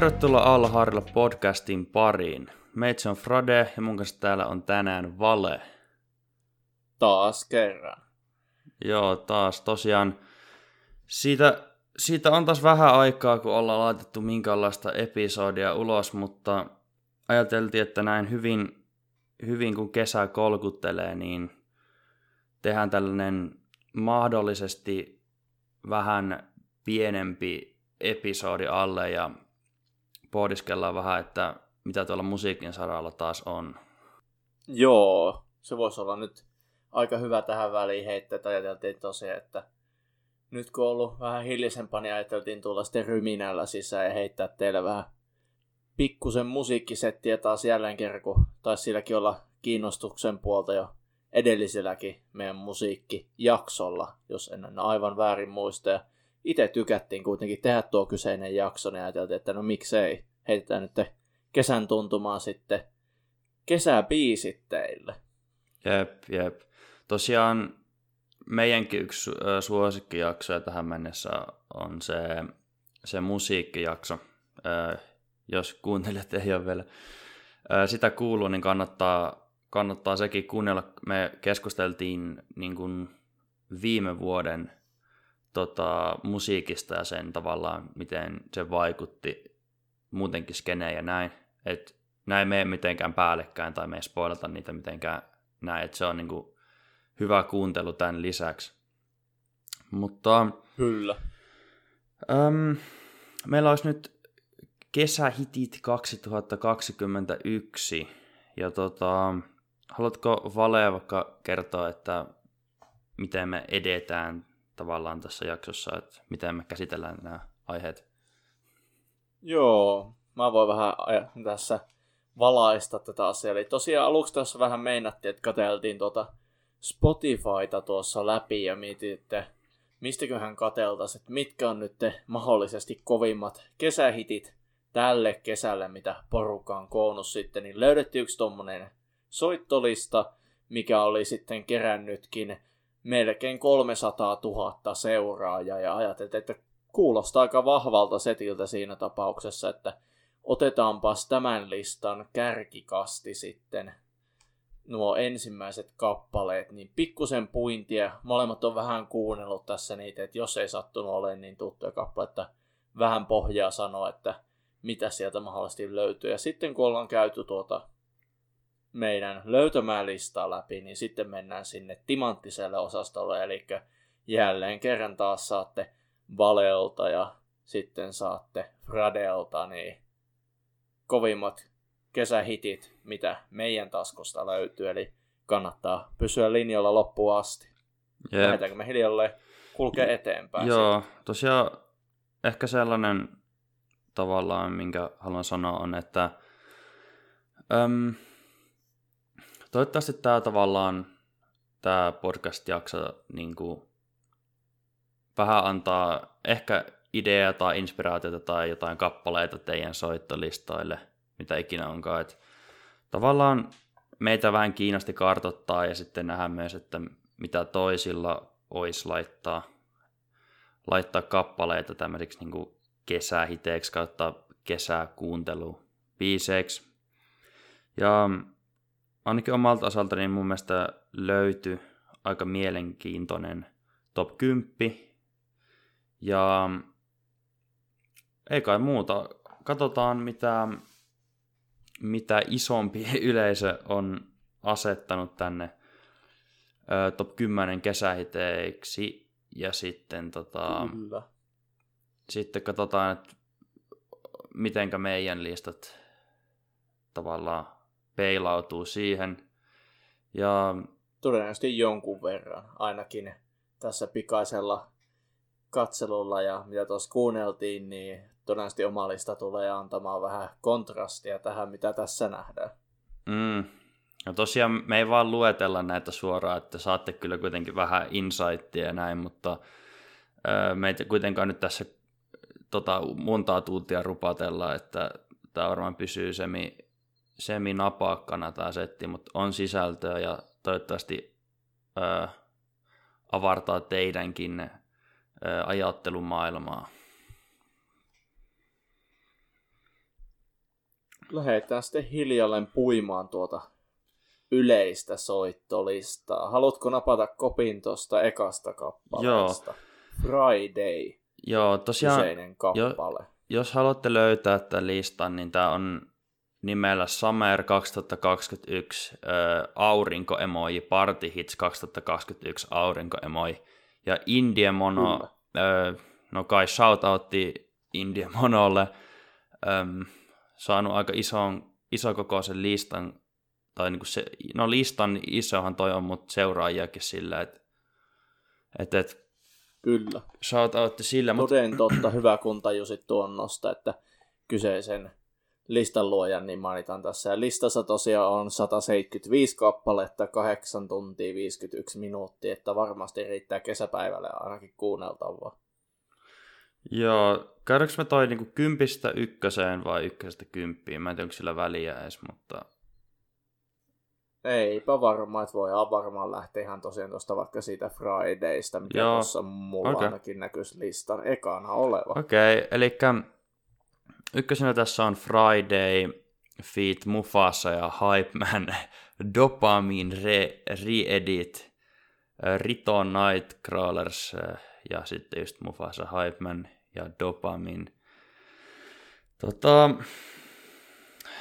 Tervetuloa Alla Harilla podcastin pariin. Meitsi on Frade ja mun kanssa täällä on tänään Vale. Taas kerran. Joo, taas tosiaan siitä, siitä on taas vähän aikaa, kun ollaan laitettu minkäänlaista episodia ulos, mutta ajateltiin, että näin hyvin, hyvin kun kesä kolkuttelee, niin tehdään tällainen mahdollisesti vähän pienempi episodi alle ja pohdiskellaan vähän, että mitä tuolla musiikin saralla taas on. Joo, se voisi olla nyt aika hyvä tähän väliin heittää, että ajateltiin tosiaan, että nyt kun on ollut vähän hiljaisempaa, niin ajateltiin tulla sitten ryminällä sisään ja heittää teille vähän pikkusen musiikkisettiä taas jälleen kerran, kun taisi silläkin olla kiinnostuksen puolta jo edelliselläkin meidän musiikkijaksolla, jos en aivan väärin muista. Ja itse tykättiin kuitenkin tehdä tuo kyseinen jakso, niin ajateltiin, että no miksei, heitetään nyt kesän tuntumaa sitten kesäbiisit teille. Jep, jep. Tosiaan meidänkin yksi suosikkijakso tähän mennessä on se, se musiikkijakso. Jos kuuntelet ei ole vielä sitä kuuluu, niin kannattaa, kannattaa sekin kuunnella. Me keskusteltiin niin kuin viime vuoden tota, musiikista ja sen tavallaan, miten se vaikutti muutenkin skeneen ja näin. Et näin me ei mitenkään päällekkäin tai me ei spoilata niitä mitenkään näin, että se on niinku hyvä kuuntelu tämän lisäksi. Mutta... Kyllä. Äm, meillä olisi nyt kesähitit 2021 ja tota, haluatko Vale vaikka kertoa, että miten me edetään tavallaan tässä jaksossa, että miten me käsitellään nämä aiheet? Joo, mä voin vähän tässä valaista tätä asiaa. Eli tosiaan aluksi tässä vähän meinattiin, että katseltiin tuota Spotifyta tuossa läpi ja mietin, että mistäköhän kateltaisiin, että mitkä on nyt mahdollisesti kovimmat kesähitit tälle kesälle, mitä porukka on koonnut sitten, niin löydettiin yksi tommonen soittolista, mikä oli sitten kerännytkin melkein 300 000 seuraajaa ja ajateltiin, että kuulostaa aika vahvalta setiltä siinä tapauksessa, että otetaanpas tämän listan kärkikasti sitten nuo ensimmäiset kappaleet, niin pikkusen puintia. Molemmat on vähän kuunnellut tässä niitä, että jos ei sattunut olemaan niin tuttuja kappaleita, vähän pohjaa sanoa, että mitä sieltä mahdollisesti löytyy. Ja sitten kun ollaan käyty tuota meidän löytämään listaa läpi, niin sitten mennään sinne timanttiselle osastolle, eli jälleen kerran taas saatte Valeolta ja sitten saatte Fradelta niin kovimmat kesähitit, mitä meidän taskusta löytyy, eli kannattaa pysyä linjalla loppuun asti. Yep. Lähdetäänkö me hiljalleen kulkee eteenpäin? Joo, siitä? tosiaan ehkä sellainen tavallaan, minkä haluan sanoa on, että äm, toivottavasti tämä tavallaan tämä podcast-jakso niin kuin, vähän antaa ehkä ideaa tai inspiraatiota tai jotain kappaleita teidän soittolistoille, mitä ikinä onkaan. Et tavallaan meitä vähän kiinnosti kartottaa ja sitten nähdä myös, että mitä toisilla olisi laittaa, laittaa kappaleita tämmöisiksi niin kesähiteeksi kautta kesäkuuntelu biiseiksi. Ja ainakin omalta osaltani mun mielestä löytyi aika mielenkiintoinen top 10 ja ei kai muuta. Katsotaan, mitä, mitä isompi yleisö on asettanut tänne ö, top 10 kesähiteiksi. Ja sitten, tota, Kyllä. sitten katsotaan, että mitenkä meidän listat tavallaan peilautuu siihen. Ja todennäköisesti jonkun verran, ainakin tässä pikaisella katselulla ja mitä tuossa kuunneltiin, niin todennäköisesti oma lista tulee antamaan vähän kontrastia tähän, mitä tässä nähdään. Mm. No tosiaan me ei vaan luetella näitä suoraan, että saatte kyllä kuitenkin vähän insightia ja näin, mutta meitä kuitenkaan nyt tässä tota, montaa tuntia rupatella, että tämä varmaan pysyy semi, semi napaakkana tämä setti, mutta on sisältöä ja toivottavasti ö, avartaa teidänkin ajattelumaailmaa. lähdetään sitten hiljalleen puimaan tuota yleistä soittolistaa. Haluatko napata kopin tuosta ekasta kappaleesta? Joo. Friday. Joo, tosiaan. Jo, jos haluatte löytää tämän listan, niin tämä on nimellä Summer 2021 äh, aurinkoemoji, Party Hits 2021 aurinkoemoji. Ja Indie Mono, äh, no kai shoutoutti Indie Monolle, ähm, saanut aika ison, isokokoisen listan, tai niinku se, no listan isohan toi on, mutta seuraajiakin sillä, että et, et, Kyllä. Shoutoutti sillä. Toden mutta... totta, hyvä kun tajusit tuon nosta, että kyseisen listan luojan niin mainitaan tässä. Ja listassa tosiaan on 175 kappaletta, 8 tuntia 51 minuuttia, että varmasti riittää kesäpäivälle ainakin kuunneltavaa. Joo, käydäänkö me toi niinku kympistä ykköseen vai ykkösestä kymppiin? Mä en tiedä, onko sillä väliä edes, mutta... Eipä varmaan, että voidaan varmaan lähteä ihan tosiaan tuosta vaikka siitä Fridaysta, mikä tuossa mulla okay. ainakin näkyisi listan ekana oleva. Okei, okay, eli ykkösenä tässä on Friday, Feet Mufasa ja Hype Man, Dopamine Re- Re-Edit, Rito Nightcrawlers ja sitten just Mufasa, Hype Man ja Dopamine. Tota,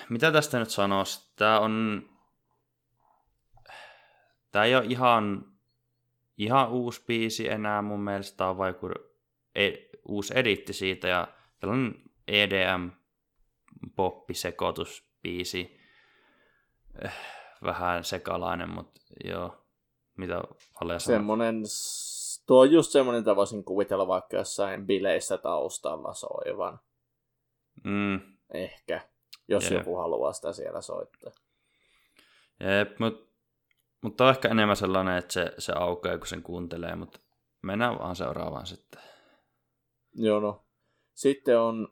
mitä tästä nyt sanoisi? Tää on... Tää ei ole ihan, ihan uusi biisi enää mun mielestä. On vaikka e, uusi editti siitä ja on EDM poppisekoitusbiisi. Eh, vähän sekalainen, mutta joo, mitä Valia Semmonen, tuo on just semmonen, että voisin kuvitella vaikka jossain bileissä taustalla soivan. Mm. Ehkä, jos Jep. joku haluaa sitä siellä soittaa. Jep, mutta mutta on ehkä enemmän sellainen, että se, se aukeaa, kun sen kuuntelee, mutta mennään vaan seuraavaan sitten. Joo, no. Sitten on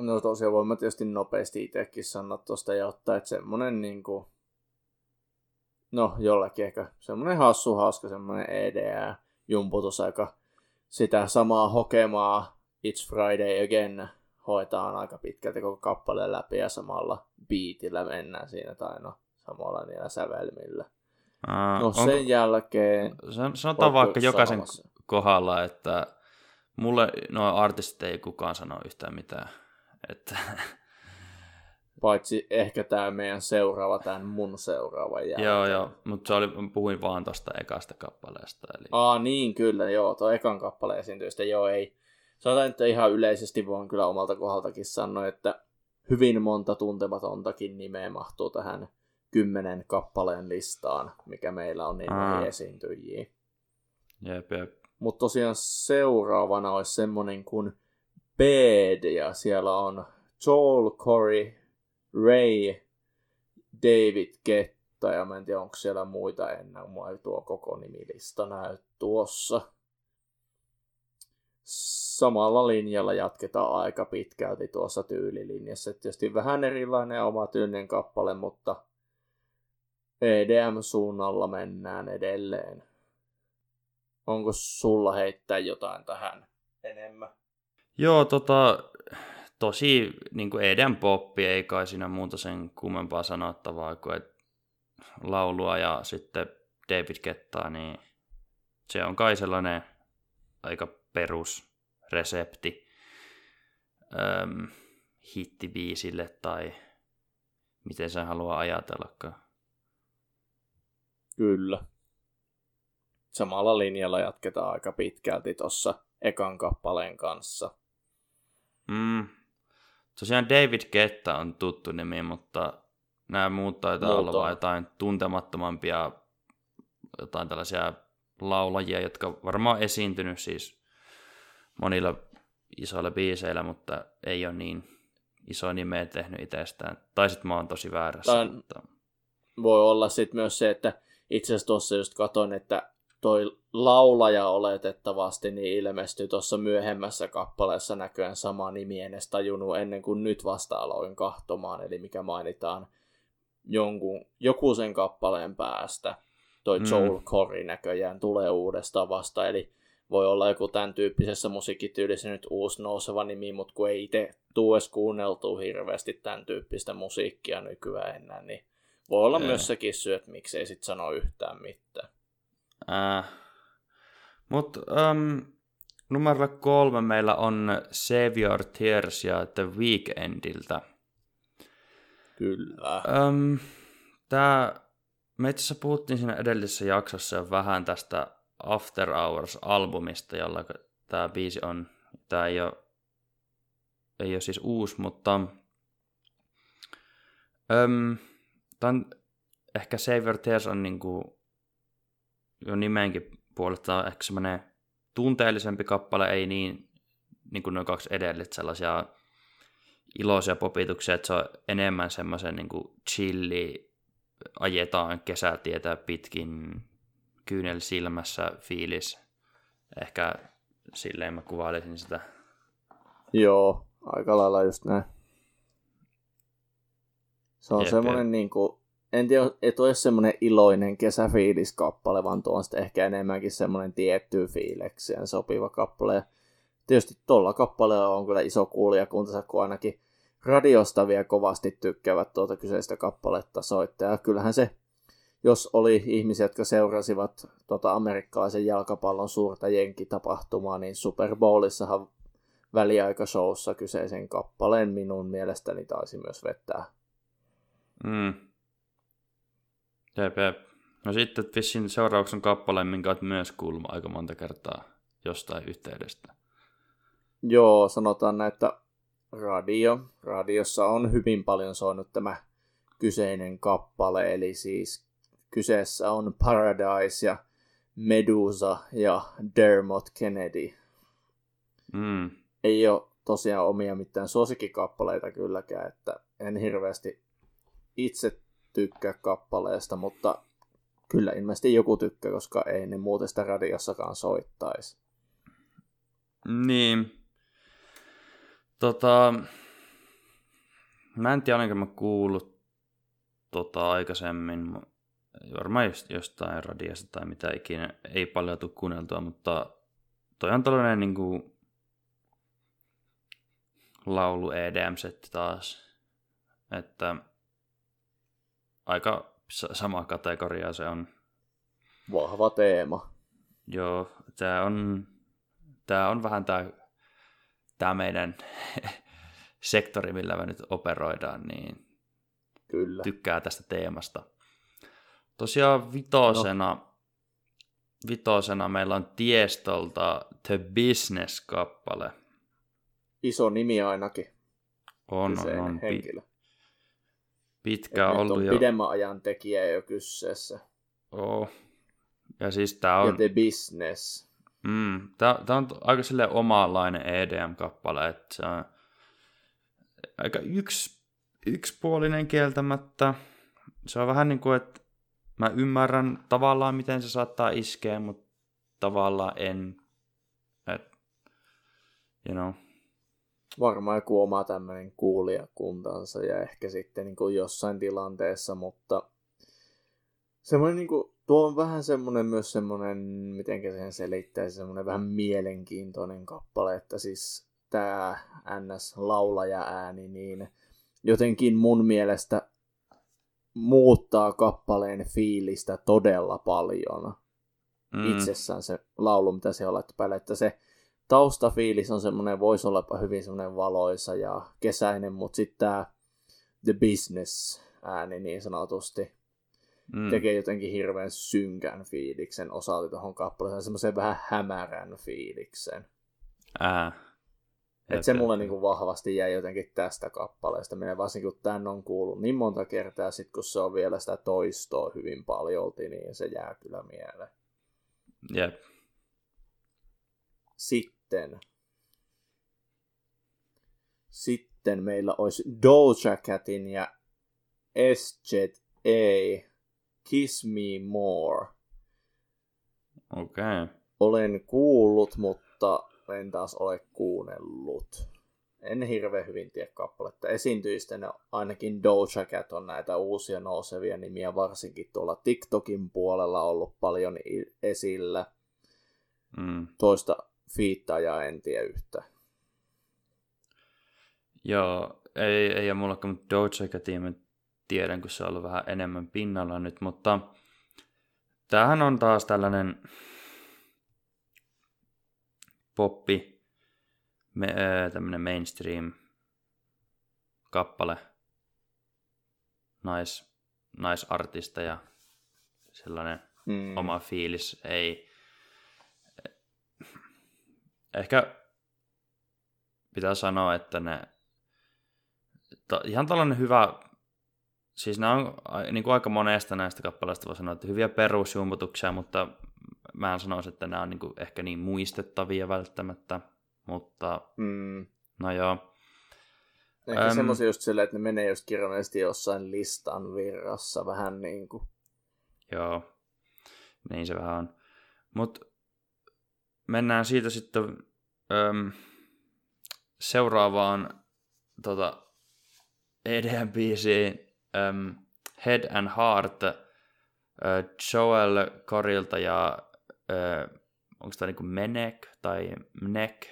No tosiaan voin mä tietysti nopeasti itsekin sanoa tuosta ja ottaa, että semmonen niinku, no jollakin ehkä semmonen hassu hauska semmonen EDA jumputus aika sitä samaa hokemaa It's Friday Again hoitaan aika pitkälti koko kappaleen läpi ja samalla beatillä mennään siinä tai no samalla niillä sävelmillä. Aa, no sen onko, jälkeen... Sanotaan vaikka jokaisen sanomassa. kohdalla, että mulle nuo artistit ei kukaan sano yhtään mitään. Että... Paitsi ehkä tämä meidän seuraava, tämän mun seuraava jälkeen. Joo, joo, mutta se oli, puhuin vaan tuosta ekasta kappaleesta. Eli... Aa, niin kyllä, joo, tuo ekan kappaleen esiintyistä, joo, ei. Sanotaan, että ihan yleisesti voin kyllä omalta kohdaltakin sanoa, että hyvin monta tuntematontakin nimeä mahtuu tähän kymmenen kappaleen listaan, mikä meillä on niin esiintyjiä. Jep, jep. Mutta tosiaan seuraavana olisi semmonen kuin Ja siellä on Joel Corey, Ray, David Ketta ja mä en tiedä onko siellä muita ennen, mua ei tuo koko nimilista näy tuossa. Samalla linjalla jatketaan aika pitkälti tuossa tyylilinjassa. Tietysti vähän erilainen oma tyylinen kappale, mutta EDM-suunnalla mennään edelleen. Onko sulla heittää jotain tähän enemmän? Joo, tota, tosi niin kuin Eden poppi, ei kai siinä muuta sen kummempaa sanottavaa kuin että laulua ja sitten David Kettaa, niin se on kai sellainen aika perusresepti ähm, hittibiisille tai miten sen haluaa ajatellakaan. Kyllä. Samalla linjalla jatketaan aika pitkälti tuossa ekan kappaleen kanssa. Mm. Tosiaan David Ketta on tuttu nimi, mutta nämä muut taitaa Muuta. olla jotain tuntemattomampia, jotain tällaisia laulajia, jotka varmaan on esiintynyt siis monilla isoilla biiseillä, mutta ei ole niin iso nimeä tehnyt itsestään. Tai sitten mä oon tosi väärässä. Tämän mutta... Voi olla sitten myös se, että itse asiassa tuossa just katon, että toi laulaja oletettavasti niin ilmestyi tuossa myöhemmässä kappaleessa näköjään sama nimi en edes tajunnut ennen kuin nyt vasta aloin kahtomaan, eli mikä mainitaan jonkun, joku sen kappaleen päästä. Toi mm. Joel Corey näköjään tulee uudestaan vasta, eli voi olla joku tämän tyyppisessä musiikkityylissä nyt uusi nouseva nimi, mutta kun ei itse tuu edes kuunneltua hirveästi tämän tyyppistä musiikkia nykyään enää, niin voi olla ei. myös sekin syy, että miksei sit sano yhtään mitään. Äh. Mutta um, numero kolme meillä on Save Your Tears ja The Weekendiltä. Kyllä. Um, tää, me itse asiassa puhuttiin siinä edellisessä jaksossa jo vähän tästä After Hours-albumista, jolla tämä biisi on. Tämä ei ole, ei ole siis uusi, mutta um, tämän, ehkä Save Your Tears on niinku, jo nimenkin puolesta ehkä semmoinen tunteellisempi kappale, ei niin, niin kuin noin kaksi edellit sellaisia iloisia popituksia, että se on enemmän semmoisen niin kuin chilli, ajetaan kesätietä pitkin kyynel silmässä fiilis. Ehkä silleen mä kuvailisin sitä. Joo, aika lailla just näin. Se on semmoinen niin kuin, en tiedä, että olisi semmoinen iloinen kesäfiiliskappale, vaan tuo on sitten ehkä enemmänkin semmoinen tietty fiilekseen sopiva kappale. Ja tietysti tuolla kappaleella on kyllä iso kuulijakuntansa, kun ainakin radiosta vielä kovasti tykkäävät tuota kyseistä kappaletta soittaa. Ja kyllähän se, jos oli ihmisiä, jotka seurasivat tuota amerikkalaisen jalkapallon suurta jenkitapahtumaa, niin Super Bowlissahan väliaikashowssa kyseisen kappaleen minun mielestäni taisi myös vettää. Mm, Jep, jep. No sitten vissiin seurauksen kappaleen, minkä olet myös kuullut aika monta kertaa jostain yhteydestä. Joo, sanotaan näin, että radio. Radiossa on hyvin paljon soinut tämä kyseinen kappale, eli siis kyseessä on Paradise ja Medusa ja Dermot Kennedy. Mm. Ei ole tosiaan omia mitään suosikkikappaleita kylläkään, että en hirveästi itse tykkää kappaleesta, mutta kyllä ilmeisesti joku tykkää, koska ei ne muuten sitä radiossakaan soittaisi. Niin. Tota, mä en tiedä, olenko mä kuullut tota aikaisemmin, varmaan just jostain radiosta tai mitä ikinä, ei paljon tule kuunneltua, mutta toi on tällainen niin kuin, laulu EDM-setti taas, että aika sama kategoria se on. Vahva teema. Joo, tämä on, tää on vähän tämä tää meidän sektori, millä me nyt operoidaan, niin Kyllä. tykkää tästä teemasta. Tosiaan vitosena, no. vitosena meillä on Tiestolta The Business-kappale. Iso nimi ainakin. On, on, on. Henkilö. Pitkä ollut on jo... pidemmän ajan tekijä jo kysseessä. Oh. Ja siis tää on... Ja The Business. Mm, tää, tää on aika sille omanlainen EDM-kappale, että se on aika yks, yksipuolinen kieltämättä. Se on vähän niin kuin, että mä ymmärrän tavallaan, miten se saattaa iskeä, mutta tavallaan en. Et, you know, varmaan joku oma tämmöinen kuulijakuntansa ja ehkä sitten niin kuin jossain tilanteessa, mutta semmoinen niin kuin, tuo on vähän semmoinen myös semmoinen, miten sen selittäisi, semmoinen vähän mielenkiintoinen kappale, että siis tämä NS-laulaja ääni, niin jotenkin mun mielestä muuttaa kappaleen fiilistä todella paljon. Mm. Itsessään se laulu, mitä se on laittu päälle, että se taustafiilis on semmoinen, voisi olla hyvin semmoinen valoisa ja kesäinen, mutta sitten tämä The Business ääni niin sanotusti mm. tekee jotenkin hirveän synkän fiiliksen osalta tuohon kappaleeseen, semmoisen vähän hämärän fiiliksen. Ää. Et se mulle niinku vahvasti jäi jotenkin tästä kappaleesta. Minä varsinkin kun tän on kuullut niin monta kertaa, sit kun se on vielä sitä toistoa hyvin paljon, niin se jää kyllä mieleen. Jep. Sitten sitten, sitten meillä olisi Doja Catin ja S-Jet A Kiss Me More. Okei. Okay. Olen kuullut, mutta en taas ole kuunnellut. En hirveän hyvin tiedä kappaletta. Esiintyistä ainakin Doja Cat on näitä uusia nousevia nimiä, varsinkin tuolla TikTokin puolella ollut paljon esillä – Mm. Toista fiittajaa en tiedä yhtään. Joo, ei, ei ole mullakaan, mutta Doja Catia tiedän, kun se on ollut vähän enemmän pinnalla nyt, mutta tämähän on taas tällainen poppi, me, tämmöinen mainstream kappale, nais, naisartista ja sellainen mm. oma fiilis ei ehkä pitää sanoa, että ne ta, ihan tällainen hyvä, siis nämä on niin kuin aika monesta näistä kappaleista voi sanoa, että hyviä perusjumputuksia, mutta mä en sanoisi, että nämä on niin kuin ehkä niin muistettavia välttämättä, mutta mm. no joo. Ehkä Öm, semmoisia just silleen, että ne menee just kirjallisesti jossain listan virrassa vähän niin kuin. Joo, niin se vähän on. Mutta mennään siitä sitten öm, seuraavaan tota, EDM-biisiin um, Head and Heart uh, Joel Corilta ja uh, onko tämä niinku Menek tai Mnek?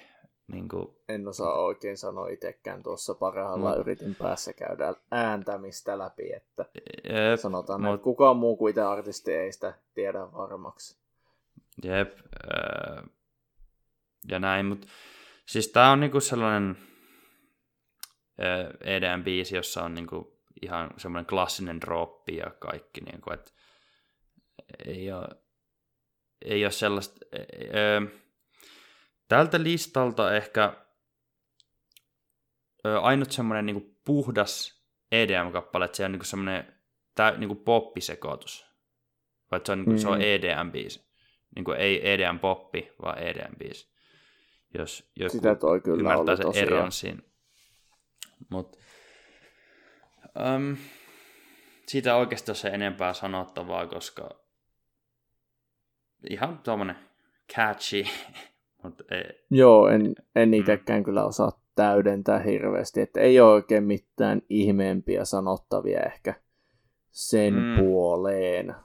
Niinku... En osaa oikein sanoa itsekään. Tuossa parhaillaan mm. yritin päässä käydä ääntämistä läpi, että Jep, sanotaan, mut... että kukaan muu kuin itse artisti ei sitä tiedä varmaksi. Jep, äh, ja näin, mutta siis tämä on niinku sellainen EDM-biisi, jossa on niinku ihan semmoinen klassinen droppi ja kaikki, niinku, että ei ole, ei ole sellaista... Tältä listalta ehkä ainut semmoinen niinku puhdas EDM-kappale, että se on niinku semmoinen tää, niinku poppisekoitus. Vaikka se on, niinku, mm. se on EDM-biisi. Niinku ei EDM-poppi, vaan EDM-biisi. Jos joku Sitä toi kyllä ymmärtää sen eron siinä. Mutta um, siitä oikeasti se enempää sanottavaa, koska ihan tuommoinen catchy. Mut ei. Joo, en, en mm. itsekään mm. kyllä osaa täydentää hirveästi, että ei ole oikein mitään ihmeempiä sanottavia ehkä sen mm. puoleen.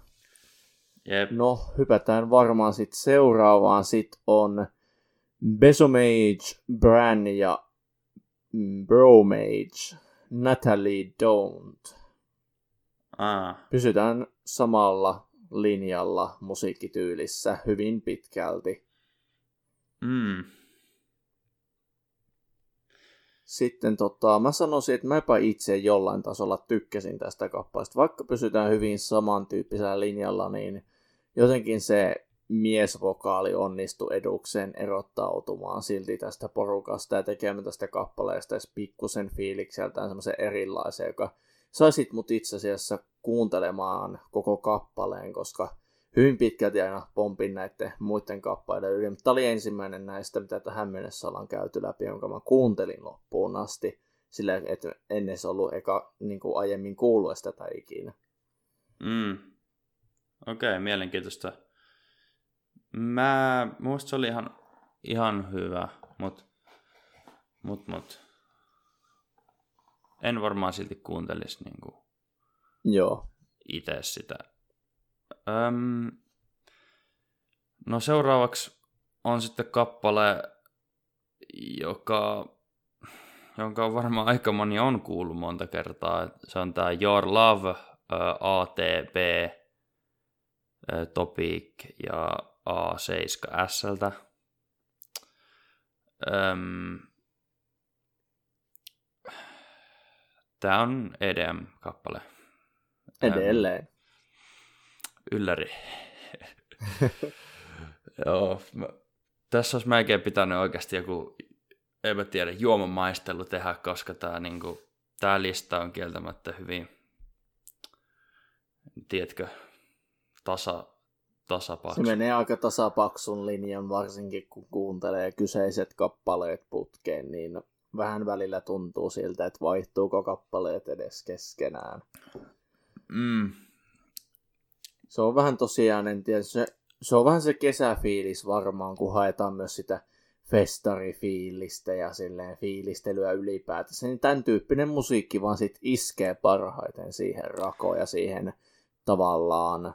Jep. No, hypätään varmaan sitten seuraavaan. Sitten on Besomage, Bran ja Bromage, Natalie Don't. Ah. Pysytään samalla linjalla musiikkityylissä hyvin pitkälti. Mm. Sitten tota, mä sanoisin, että mäpä itse jollain tasolla tykkäsin tästä kappaleesta. Vaikka pysytään hyvin samantyyppisellä linjalla, niin jotenkin se miesvokaali onnistui edukseen erottautumaan silti tästä porukasta ja tekemään tästä kappaleesta edes pikkusen fiilikseltään semmoisen erilaisen, joka saisit mut itse asiassa kuuntelemaan koko kappaleen, koska hyvin pitkälti aina pompin näiden muiden kappaleiden yli, mutta tämä oli ensimmäinen näistä, mitä tähän mennessä ollaan käyty läpi, jonka mä kuuntelin loppuun asti, sillä että ennen se ollut eka niin kuin aiemmin kuullut tätä ikinä. Mm. Okei, okay, mielenkiintoista. Mä, musta se oli ihan, ihan hyvä, mut, mut, mut. En varmaan silti kuuntelisi niinku Joo. itse sitä. Öm, no seuraavaksi on sitten kappale, joka, jonka on varmaan aika moni on kuullut monta kertaa. Se on tämä Your Love, uh, ATB, uh, Topic ja A7Sltä. Öm, Tämä on EDM-kappale. Edelleen. Ylläri. Joo, mä, tässä olisi melkein pitänyt oikeasti joku, en mä tiedä, juomamaistelu tehdä, koska tämä niinku, tää lista on kieltämättä hyvin, tiedätkö, tasa, tasapaksu. Se menee aika tasapaksun linjan, varsinkin kun kuuntelee kyseiset kappaleet putkeen, niin vähän välillä tuntuu siltä, että vaihtuuko kappaleet edes keskenään. Mm. Se on vähän tosiaan, en tiedä, se, se on vähän se kesäfiilis varmaan, kun haetaan myös sitä festarifiilistä ja silleen fiilistelyä ylipäätänsä. Niin tämän tyyppinen musiikki vaan sit iskee parhaiten siihen rakoon ja siihen tavallaan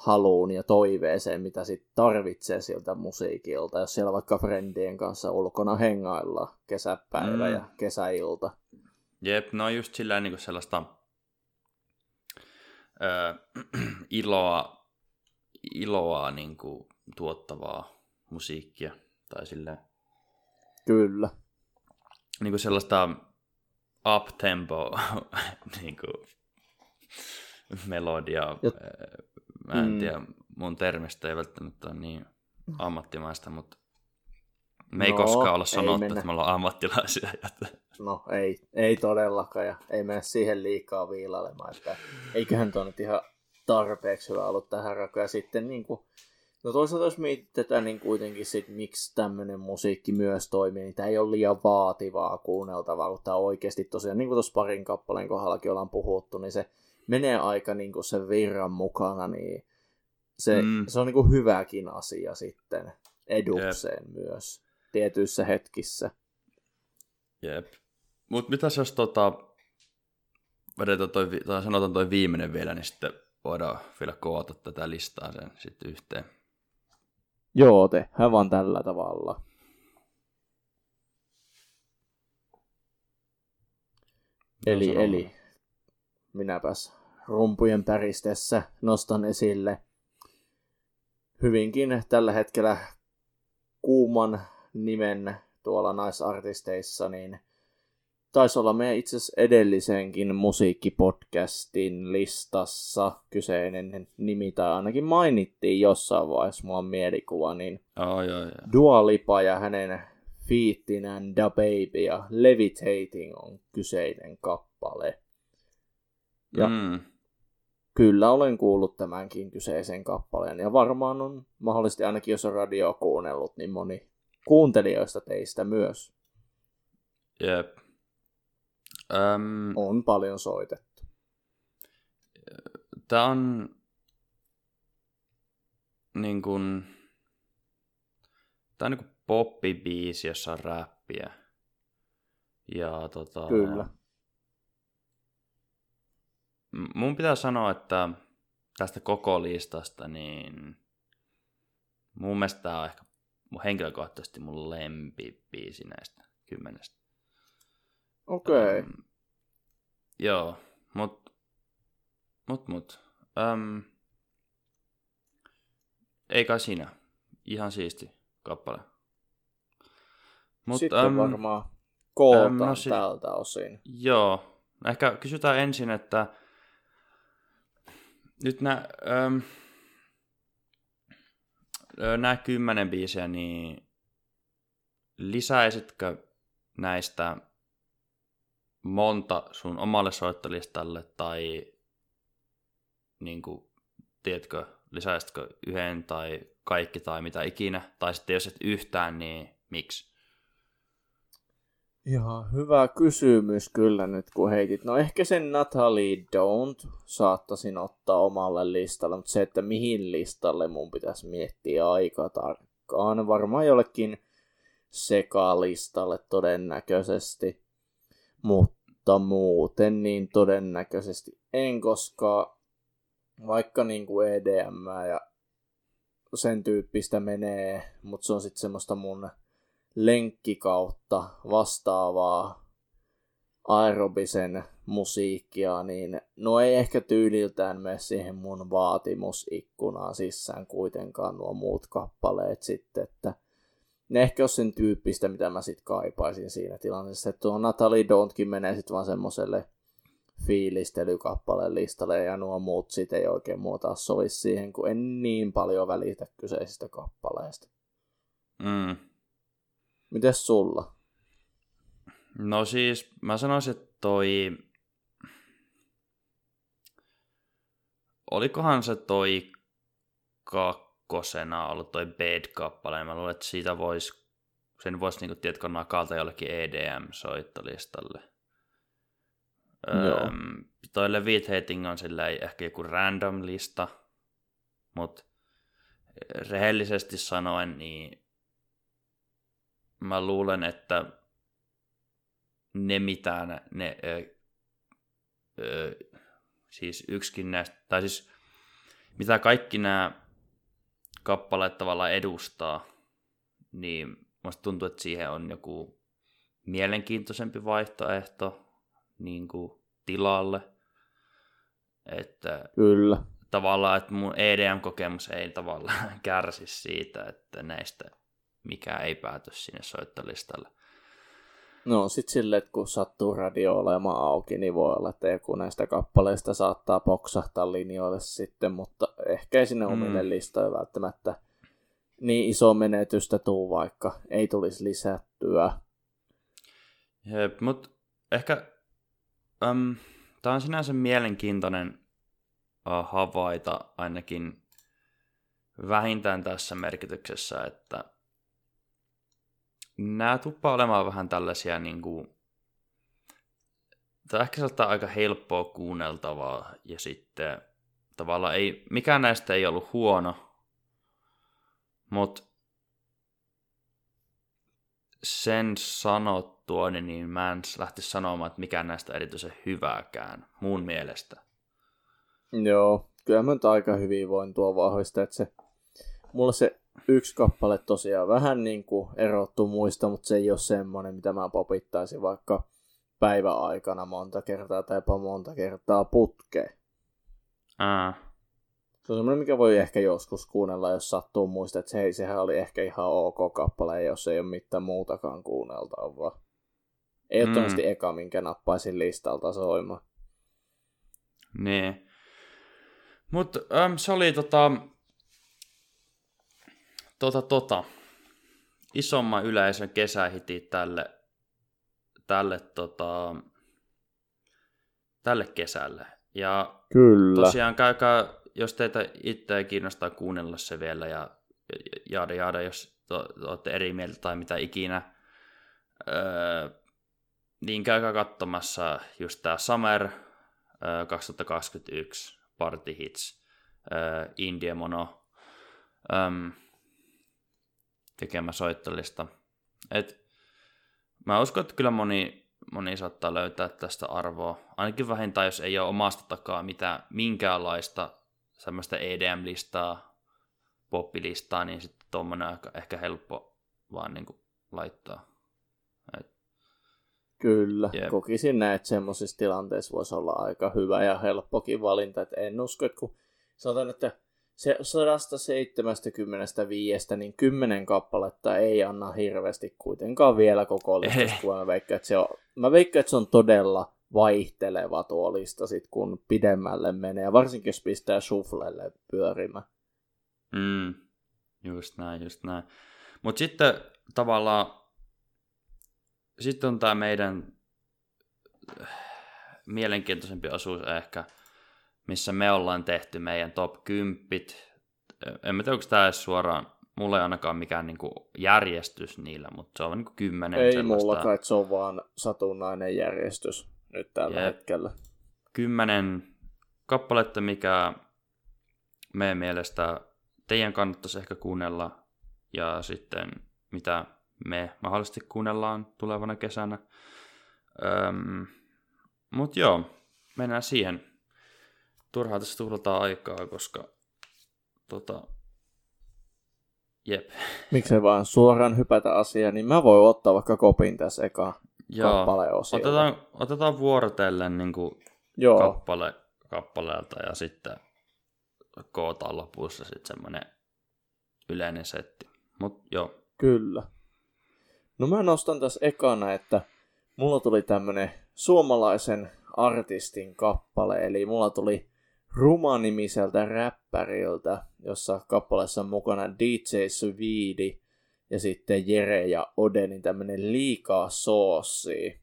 haluun ja toiveeseen, mitä sit tarvitsee siltä musiikilta. Jos siellä vaikka friendien kanssa ulkona hengailla kesäpäivä mm. ja kesäilta. Jep, no just sillä niin kuin sellaista ö, iloa, iloa niin kuin, tuottavaa musiikkia. Tai silleen. Kyllä. Niin kuin sellaista up-tempo niin kuin, melodia. Ja... Mä en mm. tiedä, mun termistä ei välttämättä ole niin ammattimaista, mutta me ei no, koskaan olla sanottu, että me ollaan ammattilaisia. No ei, ei todellakaan ja ei mene siihen liikaa viilailemaan, että eiköhän tuo nyt ihan tarpeeksi hyvä ollut tähän rakoon. Ja sitten niin kuin, no toisaalta jos mietitään niin kuitenkin sit, miksi tämmöinen musiikki myös toimii, niin tämä ei ole liian vaativaa kuunneltavaa, kun tämä oikeasti tosiaan, niin kuin tuossa parin kappaleen kohdallakin ollaan puhuttu, niin se menee aika niin kuin sen virran mukana, niin se, mm. se on niin kuin hyväkin asia sitten edukseen Jep. myös tietyissä hetkissä. Jep. Mutta mitäs jos tota, vedetään toi, tai sanotaan toi viimeinen vielä, niin sitten voidaan vielä koota tätä listaa sen sitten yhteen. Joo, tehdään vaan tällä tavalla. Eli, eli minäpäs rumpujen päristessä nostan esille hyvinkin tällä hetkellä kuuman nimen tuolla naisartisteissa, niin taisi olla meidän itse asiassa edellisenkin musiikkipodcastin listassa kyseinen nimi, tai ainakin mainittiin jossain vaiheessa, mulla on mielikuva, niin oh, joo, joo. Dua Lipa ja hänen fiittinään Da Baby ja Levitating on kyseinen kappale. Ja mm. Kyllä olen kuullut tämänkin kyseisen kappaleen, ja varmaan on mahdollisesti ainakin jos on radio kuunnellut, niin moni kuuntelijoista teistä myös. Jep. Um, on paljon soitettu. Tämä on niin kuin, tämä on niin kuin poppibiisi, jossa on räppiä. Ja tota, Kyllä. Mun pitää sanoa, että tästä koko listasta, niin mun mielestä tämä on ehkä mun henkilökohtaisesti mun lempibiisi näistä kymmenestä. Okei. Okay. Um, joo, mut, mut, mut. Um, ei kai siinä. Ihan siisti kappale. Mut, Sitten um, varmaan kootaan um, no si- tältä osin. Joo. Ehkä kysytään ensin, että nyt nämä, um, nämä kymmenen biisiä, niin lisäisitkö näistä monta sun omalle soittolistalle tai niin kuin, tiedätkö, lisäisitkö yhden tai kaikki tai mitä ikinä, tai sitten jos et yhtään, niin miksi? Ihan hyvä kysymys kyllä nyt kun heitit. No ehkä sen Natalie Don't saattaisin ottaa omalle listalle, mutta se, että mihin listalle mun pitäisi miettiä aika tarkkaan. Varmaan jollekin sekalistalle todennäköisesti. Mutta muuten niin todennäköisesti en, koska vaikka niin kuin EDM ja sen tyyppistä menee, mutta se on sitten semmoista mun lenkkikautta vastaavaa aerobisen musiikkia, niin no ei ehkä tyyliltään mene siihen mun vaatimusikkunaan sisään kuitenkaan nuo muut kappaleet sitten, että ne ehkä on sen tyyppistä, mitä mä sitten kaipaisin siinä tilanteessa, että tuo Natalie Don'tkin menee sitten vaan semmoiselle fiilistelykappaleen listalle ja nuo muut sitten ei oikein muuta sovi siihen, kun en niin paljon välitä kyseisistä kappaleista. Mm, Mites sulla? No siis mä sanoisin, että toi... Olikohan se toi kakkosena ollut toi Bed-kappale. Mä luulen, että siitä vois, sen voisi niinku, tiedätkö, nakalta jollekin EDM-soittolistalle. Öm, toi Levitating on silleen ehkä joku random lista, mutta rehellisesti sanoen, niin mä luulen, että ne mitään, ne, ö, ö, siis yksikin näistä, tai siis mitä kaikki nämä kappaleet tavallaan edustaa, niin musta tuntuu, että siihen on joku mielenkiintoisempi vaihtoehto niin kuin tilalle. Että Kyllä. Tavallaan, että mun EDM-kokemus ei tavallaan kärsi siitä, että näistä mikä ei pääty sinne soittolistalle. No sit silleen, että kun sattuu radio olemaan auki, niin voi olla, että joku näistä kappaleista saattaa poksahtaa linjoille sitten, mutta ehkä ei sinne mm. omille listoille välttämättä niin iso menetystä tuu, vaikka ei tulisi lisättyä. Jep, mutta ehkä um, tämä on sinänsä mielenkiintoinen havaita ainakin vähintään tässä merkityksessä, että nämä tuppaa olemaan vähän tällaisia niin kuin, tämä ehkä saattaa aika helppoa kuunneltavaa ja sitten tavallaan ei, mikään näistä ei ollut huono, mutta sen sanottua, niin, niin mä en lähti sanomaan, että mikään näistä erityisen hyvääkään, mun mielestä. Joo, kyllä mä nyt aika hyvin voin tuo vahvistaa, että se, mulla se yksi kappale tosiaan vähän niin kuin erottu muista, mutta se ei ole semmoinen, mitä mä popittaisin vaikka päiväaikana monta kertaa tai jopa monta kertaa putkeen. Aa. Se on semmoinen, mikä voi ehkä joskus kuunnella, jos sattuu muista, että hei, sehän oli ehkä ihan ok kappale, jos ei ole mitään muutakaan kuunneltavaa. Ehdottomasti mm. eka, minkä nappaisin listalta soimaan. Niin. Mutta ähm, se oli tota, tota, tota, isomman yleisön kesähiti tälle, tälle, tota, tälle kesälle. Ja Kyllä. tosiaan käykää, jos teitä itse kiinnostaa kuunnella se vielä ja jaada jaada, jos olette eri mieltä tai mitä ikinä, öö, niin käykää katsomassa just tämä Summer öö, 2021 Party Hits öö, India Mono. Öm, tekemä soittolista. Et mä uskon, että kyllä moni, moni saattaa löytää tästä arvoa. Ainakin vähintään, jos ei ole omasta takaa mitään, minkäänlaista semmoista EDM-listaa, poppilistaa, niin sitten tuommoinen on ehkä helppo vaan niin kuin laittaa. Et... Kyllä, yep. kokisin näin, että semmoisissa tilanteissa voisi olla aika hyvä ja helppokin valinta. Et en usko, että kun sanotaan, että se 175, niin 10 kappaletta ei anna hirveästi kuitenkaan vielä koko listasta, kun mä veikkaan, että se on, mä veikkaan, että se on todella vaihteleva tuo lista sit, kun pidemmälle menee, ja varsinkin jos pistää shufflelle pyörimään. Mm, just näin, just näin. Mutta sitten tavallaan, sitten on tämä meidän mielenkiintoisempi osuus ehkä – missä me ollaan tehty meidän top 10. En mä tiedä, onko tämä edes suoraan, mulla ei ainakaan mikään niinku järjestys niillä, mutta se on niinku kymmenen Ei sellaista... mulla kai, se on vaan satunnainen järjestys nyt tällä Jep. hetkellä. Kymmenen kappaletta, mikä meidän mielestä teidän kannattaisi ehkä kuunnella, ja sitten mitä me mahdollisesti kuunnellaan tulevana kesänä. Öm, mutta joo, mennään siihen turhaa tässä tuhlataan aikaa, koska tota, jep. Miksei vaan suoraan hypätä asiaan, niin mä voin ottaa vaikka kopin tässä eka kappale otetaan, otetaan vuorotellen niin kuin Joo. Kappale, kappaleelta ja sitten kootaan lopussa sitten semmoinen yleinen setti. Mut joo. Kyllä. No mä nostan tässä ekana, että mulla tuli tämmönen suomalaisen artistin kappale, eli mulla tuli Ruma-nimiseltä räppäriltä, jossa kappaleessa on mukana DJ Suvidi ja sitten Jere ja Odenin tämmönen liikaa soossi.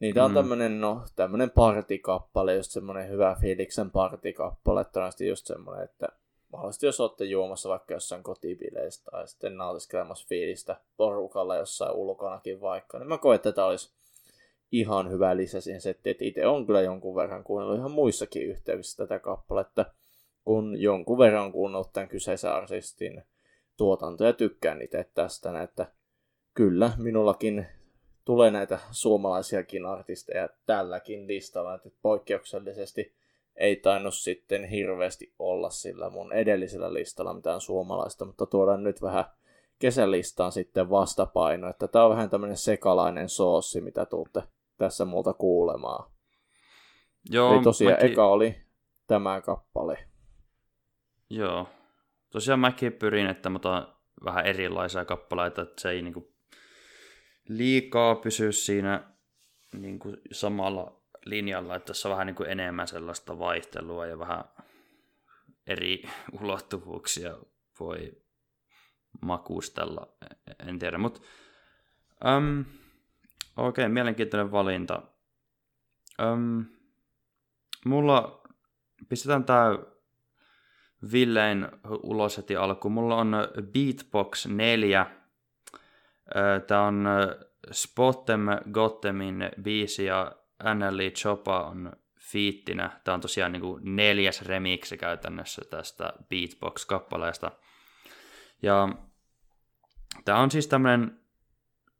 Niin tää on mm. tämmönen, no, tämmönen partikappale, just semmonen hyvä fiiliksen partikappale, todennäköisesti just semmonen, että mahdollisesti jos olette juomassa vaikka jossain kotibileistä tai sitten nautiskelemassa fiilistä porukalla jossain ulkonakin vaikka, niin mä koen, että tää olisi ihan hyvä lisä siihen settiin, että itse on kyllä jonkun verran kuunnellut ihan muissakin yhteyksissä tätä kappaletta, kun jonkun verran kuunnellut tämän kyseisen artistin tuotantoja tykkään itse tästä, että kyllä minullakin tulee näitä suomalaisiakin artisteja tälläkin listalla, että poikkeuksellisesti ei tainnut sitten hirveästi olla sillä mun edellisellä listalla mitään suomalaista, mutta tuodaan nyt vähän kesälistaan sitten vastapaino, että tämä on vähän tämmöinen sekalainen soossi, mitä tuutte tässä multa kuulemaan. Joo, Eli tosiaan mäkin... eka oli tämä kappale. Joo. Tosiaan mäkin pyrin, että mä otan vähän erilaisia kappaleita, että se ei niinku liikaa pysy siinä niinku samalla linjalla, että tässä on vähän niinku enemmän sellaista vaihtelua ja vähän eri ulottuvuuksia voi makustella, en tiedä, mutta okei, mielenkiintoinen valinta. Um, mulla, pistetään tää Villein ulos heti alkuun. Mulla on Beatbox 4. Tää on Spottem Gottemin biisi ja NLE Chopa on fiittinä. Tää on tosiaan niin kuin neljäs remiksi käytännössä tästä Beatbox-kappaleesta. Ja tää on siis tämmönen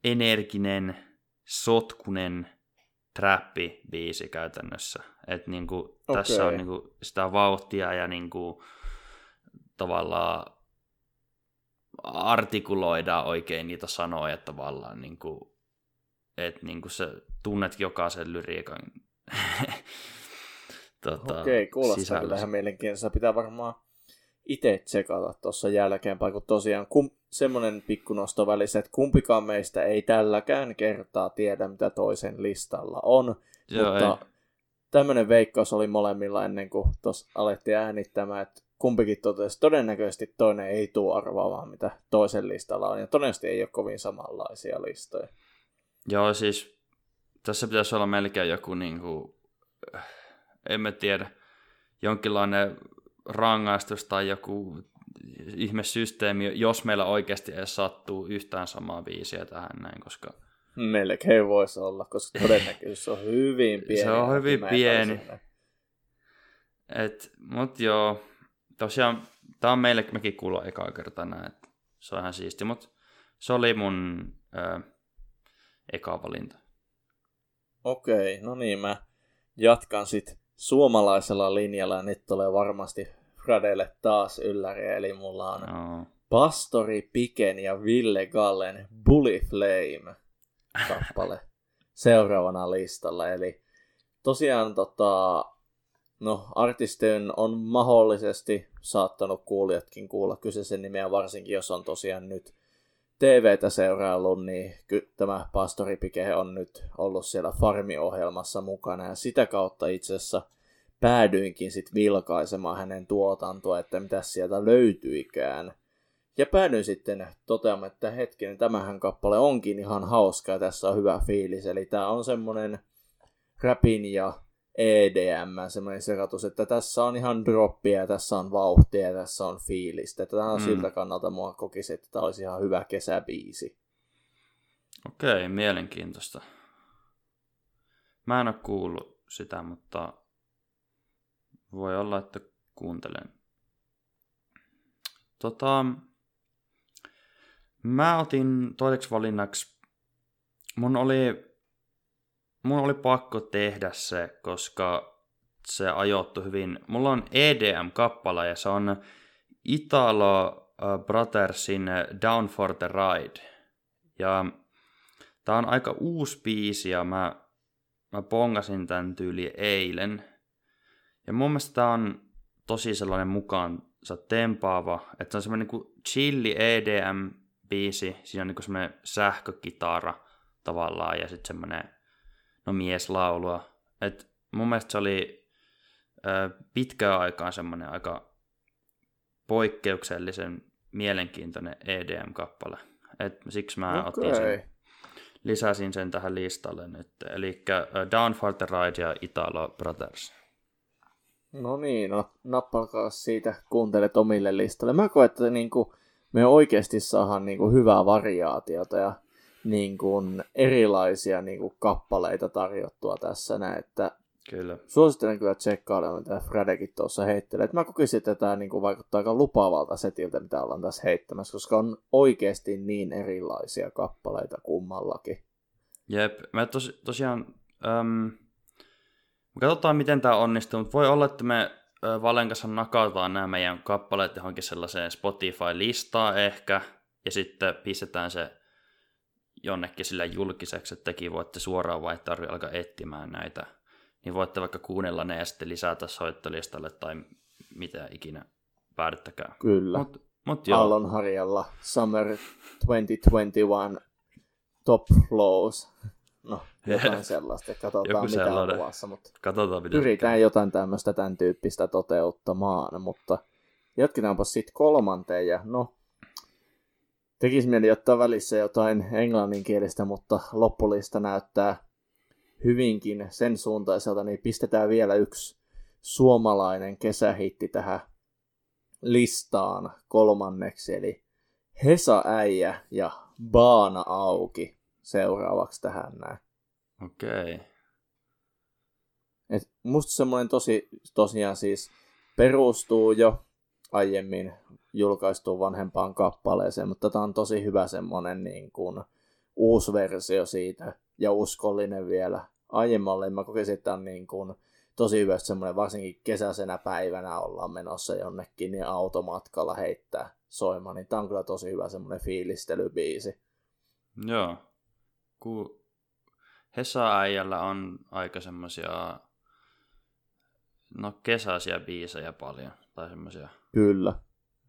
energinen, sotkunen trappi-biisi käytännössä. Että niinku, okay. tässä on niinku sitä vauhtia ja niinku, tavallaan artikuloidaan oikein niitä sanoja tavallaan, niin kuin, että niin kuin se tunnet jokaisen lyriikan tota, Okei, kuulostaa kyllä ihan mielenkiintoista. Pitää varmaan itse tsekata tuossa jälkeenpäin, kun tosiaan kum, semmoinen pikkunosto välissä, että kumpikaan meistä ei tälläkään kertaa tiedä, mitä toisen listalla on, Joo, mutta ei. tämmöinen veikkaus oli molemmilla ennen kuin tuossa alettiin äänittämään, että kumpikin totesi, todennäköisesti toinen ei tule arvaamaan, mitä toisen listalla on, ja todennäköisesti ei ole kovin samanlaisia listoja. Joo, siis tässä pitäisi olla melkein joku, niin kuin, en mä tiedä, jonkinlainen rangaistus tai joku ihmesysteemi, jos meillä oikeasti edes sattuu yhtään samaa biisiä tähän näin, koska... Melkein voisi olla, koska todennäköisyys on hyvin pieni. Se on hyvin pieni. Et, mut joo, tosiaan, tää on meille, mekin kuulla eka kertaa näin, että se on ihan siisti, mutta se oli mun ö, eka valinta. Okei, no niin, mä jatkan sitten suomalaisella linjalla, ja nyt tulee varmasti Fradelle taas ylläri, eli mulla on no. Pastori Piken ja Ville Gallen Bully Flame kappale seuraavana listalla, eli tosiaan tota, No, artistien on mahdollisesti saattanut kuulijatkin kuulla kyseisen nimeä, varsinkin jos on tosiaan nyt TVtä seuraillut, niin ky- tämä Pastori Pike on nyt ollut siellä Farmi-ohjelmassa mukana, ja sitä kautta itse asiassa päädyinkin sitten vilkaisemaan hänen tuotantoa, että mitä sieltä löytyikään. Ja päädyin sitten toteamaan, että hetkinen, tämähän kappale onkin ihan hauska ja tässä on hyvä fiilis. Eli tämä on semmonen rapin ja EDM, semmoinen sekoitus, että tässä on ihan droppia tässä on vauhtia ja tässä on fiilistä. Tämä on mm. siltä kannalta mua kokisi, että tämä olisi ihan hyvä kesäbiisi. Okei, mielenkiintoista. Mä en ole kuullut sitä, mutta voi olla, että kuuntelen. Tota, mä otin toiseksi valinnaksi, mun oli mun oli pakko tehdä se, koska se ajoittu hyvin. Mulla on EDM-kappale ja se on Italo uh, Brothersin Down for the Ride. Ja tää on aika uusi biisi ja mä, mä pongasin tän tyyli eilen. Ja mun mielestä tää on tosi sellainen mukaan tempaava, että se on semmoinen niin chilli EDM-biisi, siinä on niin semmoinen sähkökitara tavallaan ja sitten semmoinen no mieslaulua. Et mun mielestä se oli ö, pitkään aikaan semmoinen aika poikkeuksellisen mielenkiintoinen EDM-kappale. Et siksi mä okay. otin sen, lisäsin sen tähän listalle nyt. Eli Down for the Ride ja Italo Brothers. No niin, no nappalkaa siitä, kuuntelet omille listalle. Mä koen, että niinku, me oikeasti saadaan niinku hyvää variaatiota ja niin kuin erilaisia niin kuin kappaleita tarjottua tässä näin, että Kyllä. Suosittelen kyllä tsekkailemaan, mitä Fredekin tuossa heittelee. Et mä kokisin, että tämä niin kuin vaikuttaa aika lupaavalta setiltä, mitä ollaan tässä heittämässä, koska on oikeasti niin erilaisia kappaleita kummallakin. Jep, mä tos, tosiaan, äm, Katsotaan, miten tämä onnistuu, mutta voi olla, että me Valen kanssa nakautaan nämä meidän kappaleet johonkin sellaiseen Spotify-listaan ehkä, ja sitten pistetään se jonnekin sille julkiseksi, että tekin voitte suoraan vai tarvitse alkaa etsimään näitä. Niin voitte vaikka kuunnella ne ja sitten lisätä soittolistalle tai mitä ikinä päädyttäkään. Kyllä. Mut, mut joo. Aallonharjalla Summer 2021 Top Flows. No, jotain sellaista. Katsotaan Joku mitä on luvassa, mutta Katsotaan, se pyritään jotain tämmöistä tämän tyyppistä toteuttamaan, mutta jatketaanpa sitten kolmanteen ja no, tekisi mieli ottaa välissä jotain englanninkielistä, mutta loppulista näyttää hyvinkin sen suuntaiselta, niin pistetään vielä yksi suomalainen kesähitti tähän listaan kolmanneksi, eli Hesa Äijä ja Baana Auki seuraavaksi tähän näin. Okei. Okay. Et musta semmoinen tosi, tosiaan siis perustuu jo aiemmin julkaistuun vanhempaan kappaleeseen, mutta tämä on tosi hyvä semmoinen niin kuin uusi versio siitä ja uskollinen vielä aiemmalle. Mä kokisin, että on niin kuin tosi hyvä semmoinen, varsinkin kesäisenä päivänä ollaan menossa jonnekin, niin automatkalla heittää soimaan, niin tämä on kyllä tosi hyvä semmoinen fiilistelybiisi. Joo. Ku Hesa-äijällä on aika semmosia no kesäisiä biisejä paljon, tai semmosia, Kyllä.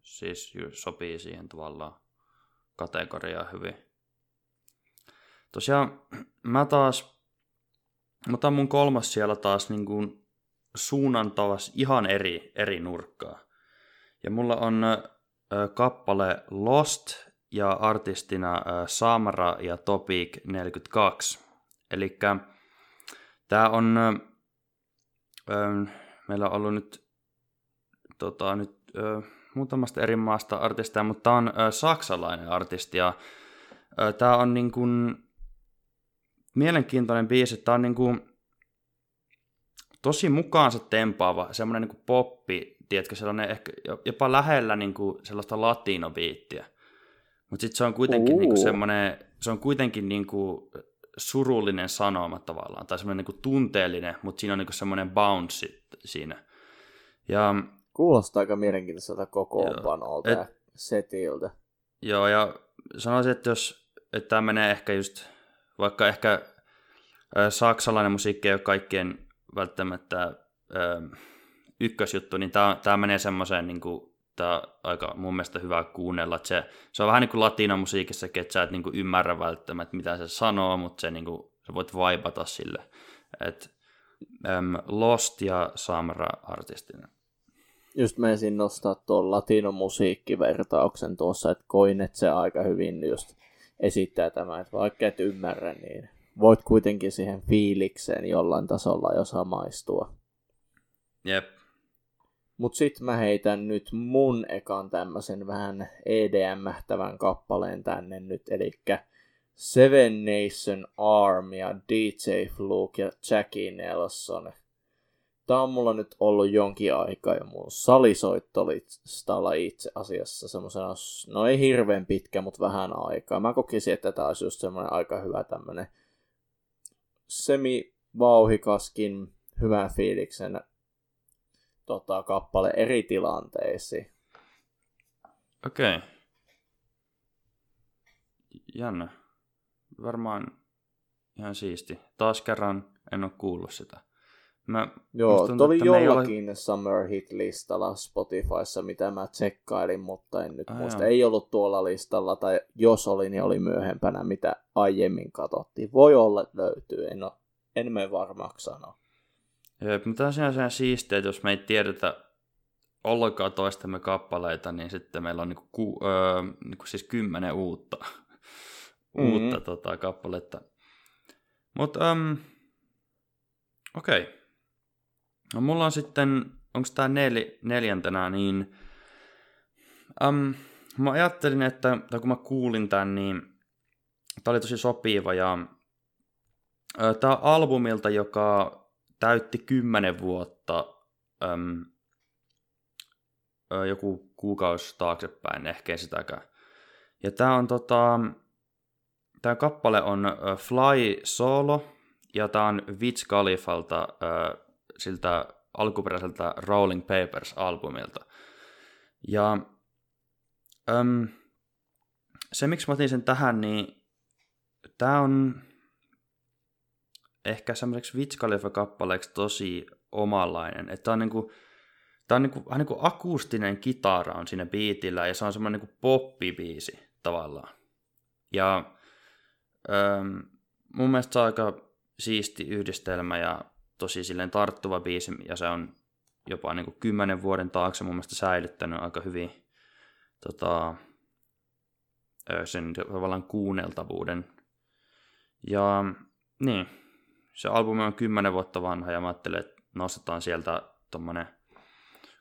siis sopii siihen tavallaan kategoriaan hyvin. Tosiaan mä taas, mä otan mun kolmas siellä taas niin kuin suunnan taas ihan eri, eri nurkkaa. Ja mulla on ö, kappale Lost ja artistina ö, Samra ja Topic 42. Eli tää on, ö, ö, meillä on ollut nyt, tota, nyt ö, muutamasta eri maasta artistia, mutta tää on ö, saksalainen artisti ja ö, tää on niin kuin, mielenkiintoinen biisi. Tää on niin kuin, tosi mukaansa tempaava, semmoinen niin poppi, tiedätkö, sellainen ehkä jopa lähellä niin kuin sellaista latinobiittiä. Mutta sitten se on kuitenkin niin kuin semmoinen, se on kuitenkin niin kuin surullinen sanoma tavallaan, tai semmoinen niin tunteellinen, mutta siinä on niin semmoinen bounce siinä. Ja Kuulostaa aika mielenkiintoiselta kokoonpanolta Et- ja setiltä. Joo, ja sanoisin, että jos että tämä menee ehkä just, vaikka ehkä ö, saksalainen musiikki ei ole kaikkien välttämättä ö, ykkösjuttu, niin tämä, tämä menee semmoiseen, niin kuin, tämä on aika mun mielestä hyvä kuunnella, että se, se on vähän niin kuin latinomusiikissakin, että sä et niin kuin ymmärrä välttämättä, mitä se sanoo, mutta se, niin kuin, sä voit vaipata sille. Et, äm, Lost ja Samra artistina. Just menisin nostaa tuon latinomusiikkivertauksen tuossa, että koin, että se aika hyvin just esittää tämän, että vaikka et ymmärrä, niin voit kuitenkin siihen fiilikseen jollain tasolla jo samaistua. Jep, Mut sit mä heitän nyt mun ekan tämmösen vähän EDM-tävän kappaleen tänne nyt, eli Seven Nation Army ja DJ Fluke ja Jackie Nelson. Tää on mulla nyt ollut jonkin aikaa jo mun salisoittolistalla itse asiassa semmosena, no ei hirveän pitkä, mutta vähän aikaa. Mä kokisin, että tää olisi just semmonen aika hyvä tämmönen semi-vauhikaskin hyvän fiiliksen tota, kappale eri tilanteisiin. okei. Okay. Jännä. Varmaan ihan siisti. Taas kerran en ole kuullut sitä. Mä, Joo, tuntuu, oli jollakin ole... Summer Hit-listalla Spotifyssa, mitä mä tsekkailin, mutta en nyt Ai muista. joo. Ei ollut tuolla listalla, tai jos oli, niin oli myöhempänä, mitä aiemmin katsottiin. Voi olla, että löytyy, en, ole, en mene varmaksi sanoa. Jep, mutta on siinä sen siistiä, että jos me ei tiedetä ollenkaan toistemme kappaleita, niin sitten meillä on niinku ku, öö, niinku siis kymmenen uutta, Mhm. uutta tota, kappaletta. Mutta um, okei. Okay. No mulla on sitten, onko tämä nel, neljäntenä, niin um, mä ajattelin, että tai kun mä kuulin tämän, niin tämä oli tosi sopiva ja tämä albumilta, joka täytti kymmenen vuotta äm, joku kuukausi taaksepäin, ehkä sitäkään. Ja tämä on tota, tämä kappale on Fly Solo, ja tämä on Wiz Khalifalta ö, siltä alkuperäiseltä Rolling Papers-albumilta. Ja äm, se, miksi mä otin sen tähän, niin tämä on ehkä semmoiseksi Witch kappaleeksi tosi omanlainen. Että tää on niinku, tää on niinku, vähän niinku akustinen kitara on siinä biitillä ja se on semmoinen niinku poppibiisi tavallaan. Ja äm, mun mielestä se on aika siisti yhdistelmä ja tosi silleen tarttuva biisi ja se on jopa niinku kymmenen vuoden taakse mun mielestä säilyttänyt aika hyvin tota, sen tavallaan kuunneltavuuden. Ja niin, se albumi on kymmenen vuotta vanha ja mä ajattelin, että nostetaan sieltä tommonen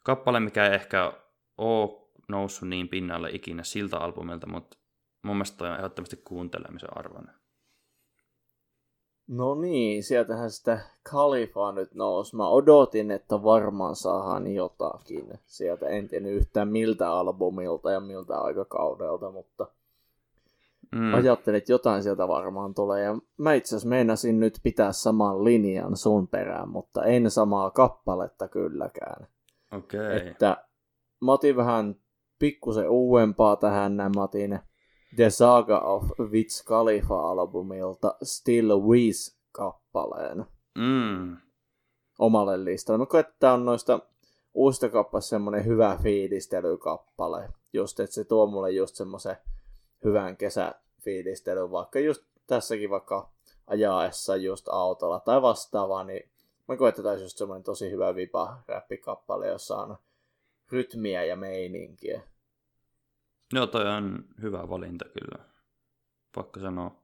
kappale, mikä ei ehkä ole noussut niin pinnalle ikinä siltä albumilta, mutta mun mielestä toi on ehdottomasti kuuntelemisen arvoinen. No niin, sieltähän sitä Kalifaa nyt nousi. Mä odotin, että varmaan saadaan jotakin sieltä. En tiedä yhtään miltä albumilta ja miltä aikakaudelta, mutta mm. ajattelin, että jotain sieltä varmaan tulee. Ja mä itse asiassa meinasin nyt pitää saman linjan sun perään, mutta en samaa kappaletta kylläkään. Okei. Okay. Että mä otin vähän pikkusen uudempaa tähän, mä otin The Saga of Wiz Khalifa-albumilta Still Wiz-kappaleen mm. omalle listalle. Mä koen, että on noista uusista kappaleista semmonen hyvä fiilistelykappale. Just, että se tuo mulle just semmoisen hyvän kesäfiilistelyn, vaikka just tässäkin vaikka ajaessa just autolla tai vastaavaa, niin mä koen, että just semmoinen tosi hyvä vipa räppikappale, jossa on rytmiä ja meininkiä. Joo, toi on hyvä valinta kyllä. Pakko sanoa.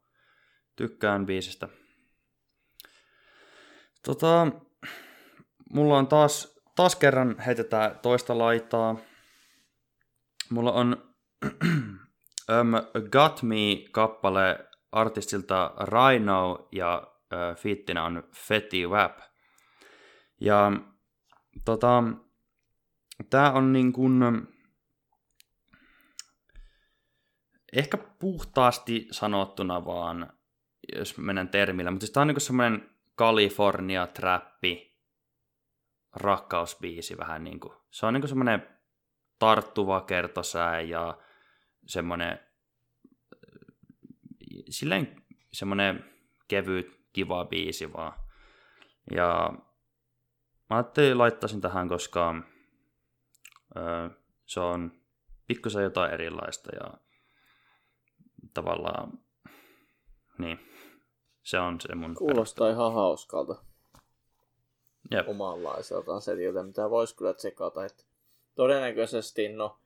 Tykkään biisistä. Tota, mulla on taas, taas kerran heitetään toista laitaa. Mulla on um, Got Me-kappale artistilta Rhino ja uh, fiittinä on Fetty Wap. Ja tota, tää on niin kuin, ehkä puhtaasti sanottuna vaan, jos menen termillä, mutta siis tämä on niin semmoinen California-trappi rakkausbiisi vähän niin kuin. Se on niin semmoinen tarttuva kertosää ja semmoinen silleen semmoinen kevyt, kiva biisi vaan. Ja mä ajattelin laittaisin tähän, koska ö, se on pikkusen jotain erilaista ja tavallaan, niin, se on se mun Kuulostaa perustelu. ihan hauskalta. Jep. Omanlaiseltaan se, mitä voisi kyllä tsekata. Että todennäköisesti, no,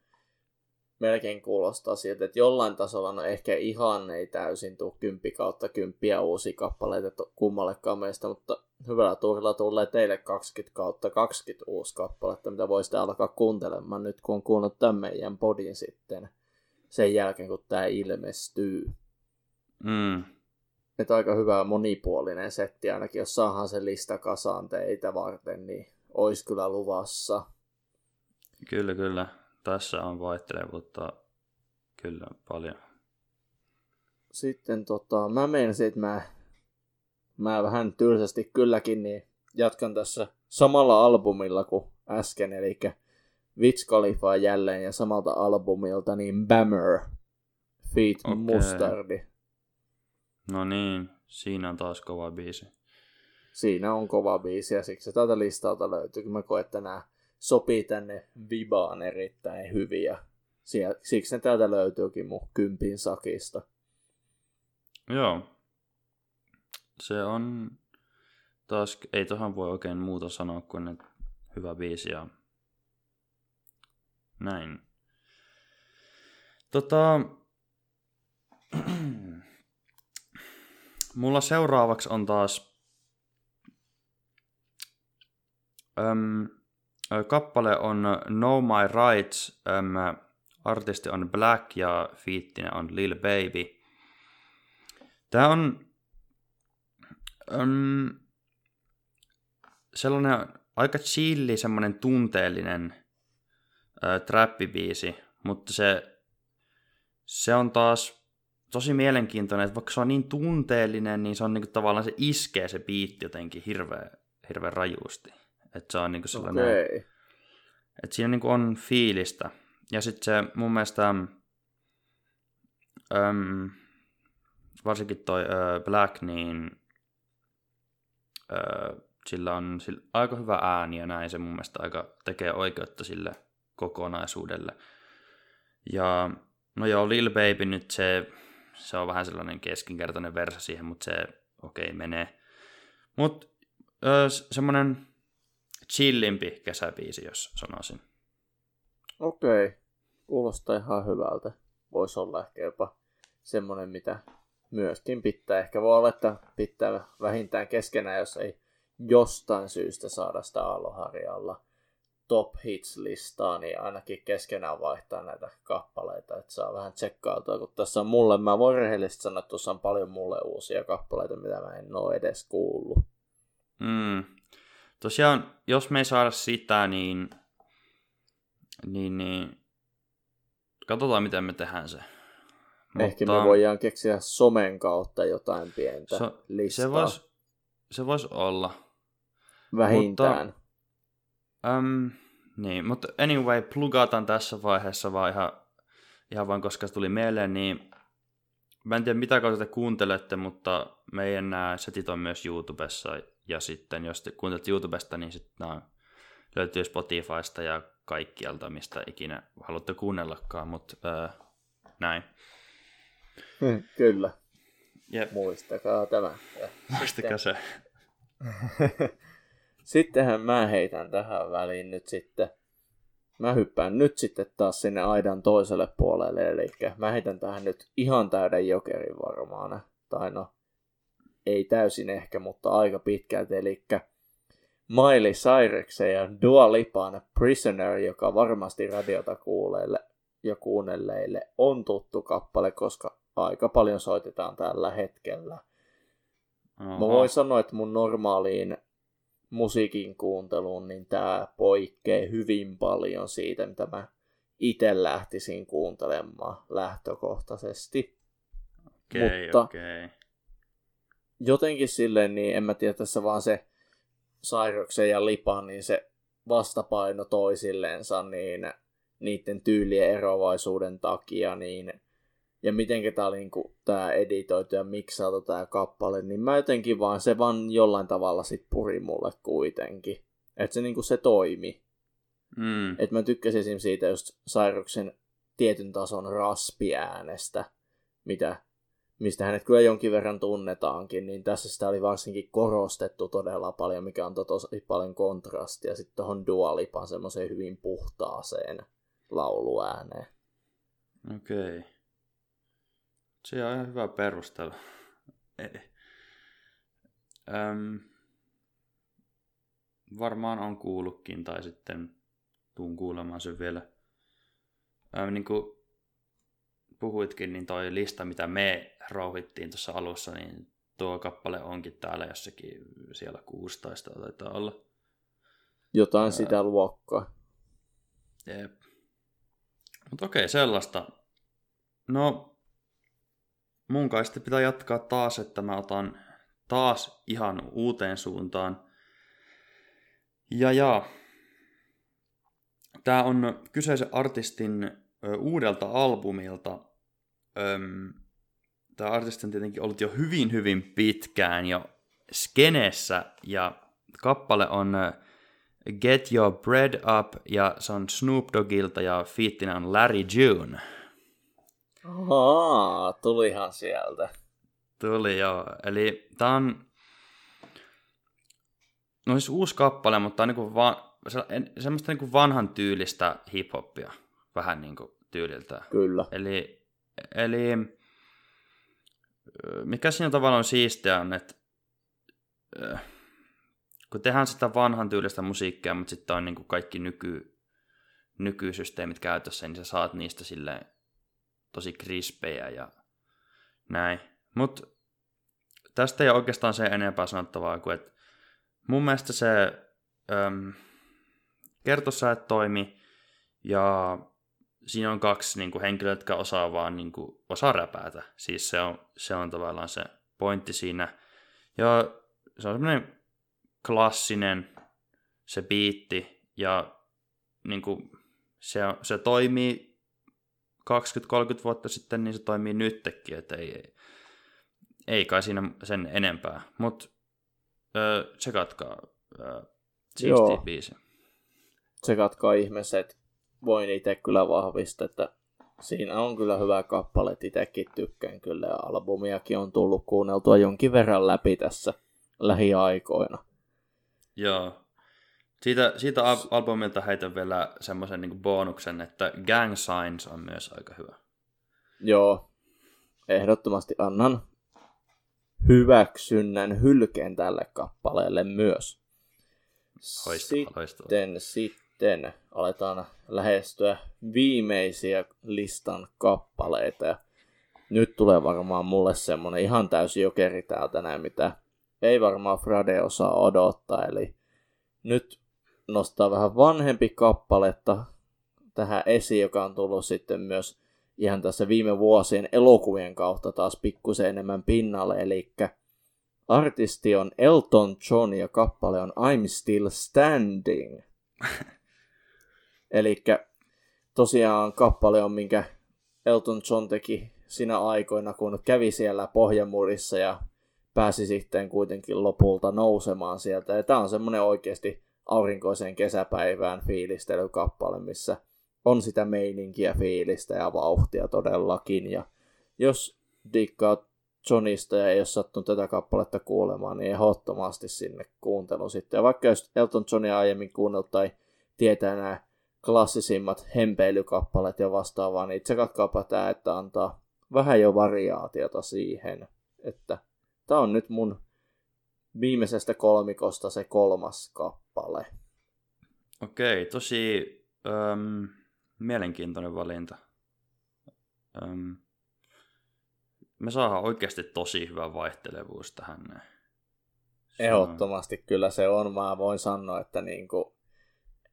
melkein kuulostaa siltä, että jollain tasolla no ehkä ihan ei täysin tule kymppi kautta kymppiä uusia kappaleita kummallekaan meistä, mutta hyvällä tuurilla tulee teille 20 kautta 20 uusi kappaletta, mitä voisitte alkaa kuuntelemaan nyt, kun on kuunnellut tämän meidän podin sitten sen jälkeen, kun tämä ilmestyy. Mm. Että aika hyvä monipuolinen setti, ainakin jos saadaan se lista kasaan teitä varten, niin olisi kyllä luvassa. Kyllä, kyllä. Tässä on vaihtelevuutta kyllä paljon. Sitten tota, mä menisin, että mä, mä vähän tylsästi kylläkin, niin jatkan tässä samalla albumilla kuin äsken, eli Witch Khalifa jälleen ja samalta albumilta, niin Bammer, Feet okay. Mustardi. No niin, siinä on taas kova biisi. Siinä on kova biisi ja siksi tältä listalta löytyy. Mä koen, että nämä sopii tänne vibaan erittäin hyvin ja siksi ne täältä löytyykin mun kympin sakista. Joo. Se on taas, ei tohan voi oikein muuta sanoa kuin että hyvä biisi ja näin. Tota, mulla seuraavaksi on taas öm, kappale on No My Rights, öm, artisti on Black ja fiittinen on Lil Baby. Tää on öm, sellainen aika chilli, semmoinen tunteellinen äh, trappibiisi, mutta se, se on taas tosi mielenkiintoinen, että vaikka se on niin tunteellinen, niin se on niin kuin, tavallaan se iskee se biitti jotenkin hirveän, hirveän rajusti. Että se on niinku sellainen, Okei. että siinä niinku on fiilistä. Ja sitten se mun mielestä, äm, varsinkin toi ö, Black, niin ö, sillä on sillä aika hyvä ääni ja näin se mun mielestä aika tekee oikeutta sille kokonaisuudelle. Ja no joo, Lil Baby nyt se, se on vähän sellainen keskinkertainen versa siihen, mutta se okei okay, menee. Mutta semmoinen chillimpi kesäbiisi, jos sanoisin. Okei. Kuulostaa ihan hyvältä. Voisi olla ehkä jopa semmonen, mitä myöskin pitää. Ehkä voi olla, että pitää vähintään keskenään, jos ei jostain syystä saada sitä Aloharjalla top hits-listaa, niin ainakin keskenään vaihtaa näitä kappaleita, että saa vähän tsekkautua, kun tässä on mulle, mä voin rehellisesti sanoa, että tuossa on paljon mulle uusia kappaleita, mitä mä en ole edes kuullut. Mm. Tosiaan, jos me ei saada sitä, niin, niin, niin katsotaan, miten me tehdään se. Ehkä me voidaan keksiä somen kautta jotain pientä se, listaa. Se voisi se vois olla. Vähintään. Mutta, um, niin, mutta anyway, plugataan tässä vaiheessa vaan ihan, ihan vaan koska se tuli mieleen, niin mä en tiedä mitä kautta te kuuntelette, mutta meidän nämä setit on myös YouTubessa ja sitten jos te kuuntelette YouTubesta, niin sitten nämä löytyy Spotifysta ja kaikkialta, mistä ikinä haluatte kuunnellakaan, mutta äh, näin. Hmm, kyllä. Jep. Muistakaa tämä. Ja Muistakaa se. Sittenhän mä heitän tähän väliin nyt sitten. Mä hyppään nyt sitten taas sinne aidan toiselle puolelle, eli mä heitän tähän nyt ihan täyden jokerin varmaan. Tai no, ei täysin ehkä, mutta aika pitkälti, eli Miley Cyruksen ja Dua Lipan Prisoner, joka varmasti radiota kuuleille ja kuunnelleille on tuttu kappale, koska aika paljon soitetaan tällä hetkellä. Oho. Mä voin sanoa, että mun normaaliin musiikin kuunteluun, niin tämä poikkeaa hyvin paljon siitä, mitä mä itse lähtisin kuuntelemaan lähtökohtaisesti. Okay, Mutta okay. jotenkin silleen, niin en mä tiedä, tässä vaan se Sairoksen ja Lipan, niin se vastapaino toisilleensa, niin niiden tyylien eroavaisuuden takia, niin ja miten tämä oli niinku, tää editoitu ja miksautu tämä kappale, niin mä jotenkin vaan, se vaan jollain tavalla sit puri mulle kuitenkin. Että se niinku se toimi. Mm. Että mä tykkäsin esimerkiksi siitä just Sairuksen tietyn tason raspiäänestä, mitä, mistä hänet kyllä jonkin verran tunnetaankin, niin tässä sitä oli varsinkin korostettu todella paljon, mikä on tosi paljon kontrastia sitten tuohon Dualipan semmoiseen hyvin puhtaaseen lauluääneen. Okei. Okay. Se on ihan hyvä perustelu. Öm, varmaan on kuullutkin tai sitten tuun kuulemaan sen vielä. Öm, niin kuin puhuitkin, niin toi lista, mitä me rouhittiin tuossa alussa, niin tuo kappale onkin täällä jossakin siellä 16 taitaa olla. Jotain Ää... sitä luokkaa. Jep. Mutta okei, sellaista. No, mun kai sitten pitää jatkaa taas, että mä otan taas ihan uuteen suuntaan. Ja ja, tää on kyseisen artistin ö, uudelta albumilta. Öm, tää artisti on tietenkin ollut jo hyvin hyvin pitkään jo skenessä ja kappale on Get Your Bread Up ja se on Snoop Doggilta ja fiittinä on Larry June. Ahaa, tulihan sieltä. Tuli joo. Eli tää on... No siis uusi kappale, mutta on niinku va... se, semmoista niinku vanhan tyylistä hiphoppia. Vähän niinku tyyliltä. Kyllä. Eli, eli mikä siinä tavallaan on siistiä on, että kun tehdään sitä vanhan tyylistä musiikkia, mutta sitten on niinku kaikki nyky, nykysysteemit käytössä, niin sä saat niistä silleen tosi krispejä ja näin. Mutta tästä ei ole oikeastaan se enempää sanottavaa kuin, että mun mielestä se äm, kertosäät toimi ja siinä on kaksi niin kuin, henkilöä, jotka osaa vaan niin kuin, osaa räpäätä. Siis se on, se on tavallaan se pointti siinä. Ja se on semmoinen klassinen se biitti ja niin kuin, se, se toimii 20-30 vuotta sitten, niin se toimii nytkin, että ei, ei, ei kai siinä sen enempää. Mutta tsekatkaa, siisti biisi. Tsekatkaa ihmiset, voin itse kyllä vahvistaa, että siinä on kyllä hyvä kappale, itsekin tykkään kyllä, ja albumiakin on tullut kuunneltua jonkin verran läpi tässä lähiaikoina. Joo. Siitä, siitä albumilta heitän vielä semmoisen niin bonuksen, että Gang Signs on myös aika hyvä. Joo, ehdottomasti annan hyväksynnän hylkeen tälle kappaleelle myös. Loistavaa, sitten, sitten aletaan lähestyä viimeisiä listan kappaleita. Ja nyt tulee varmaan mulle semmonen ihan täysi jokeri täältä näin, mitä ei varmaan Frade osaa odottaa. Eli nyt nostaa vähän vanhempi kappaletta tähän esiin, joka on tullut sitten myös ihan tässä viime vuosien elokuvien kautta taas pikkusen enemmän pinnalle, eli artisti on Elton John ja kappale on I'm Still Standing. eli tosiaan kappale on, minkä Elton John teki sinä aikoina, kun kävi siellä Pohjamurissa ja pääsi sitten kuitenkin lopulta nousemaan sieltä. Ja tämä on semmoinen oikeasti aurinkoiseen kesäpäivään fiilistelykappale, missä on sitä meininkiä, fiilistä ja vauhtia todellakin. Ja jos dikkaat Johnista ja ei ole sattunut tätä kappaletta kuulemaan, niin ehdottomasti sinne kuuntelun sitten. Ja vaikka jos Elton Johnia aiemmin kuunnellut tai tietää nämä klassisimmat hempeilykappaleet ja vastaavaa, niin itse katkaapa tämä, että antaa vähän jo variaatiota siihen, että tämä on nyt mun viimeisestä kolmikosta se kolmas kappale. Okei, tosi um, mielenkiintoinen valinta. Um, me saadaan oikeasti tosi hyvä vaihtelevuus tähän. Ehdottomasti kyllä se on. Mä voin sanoa, että niinku,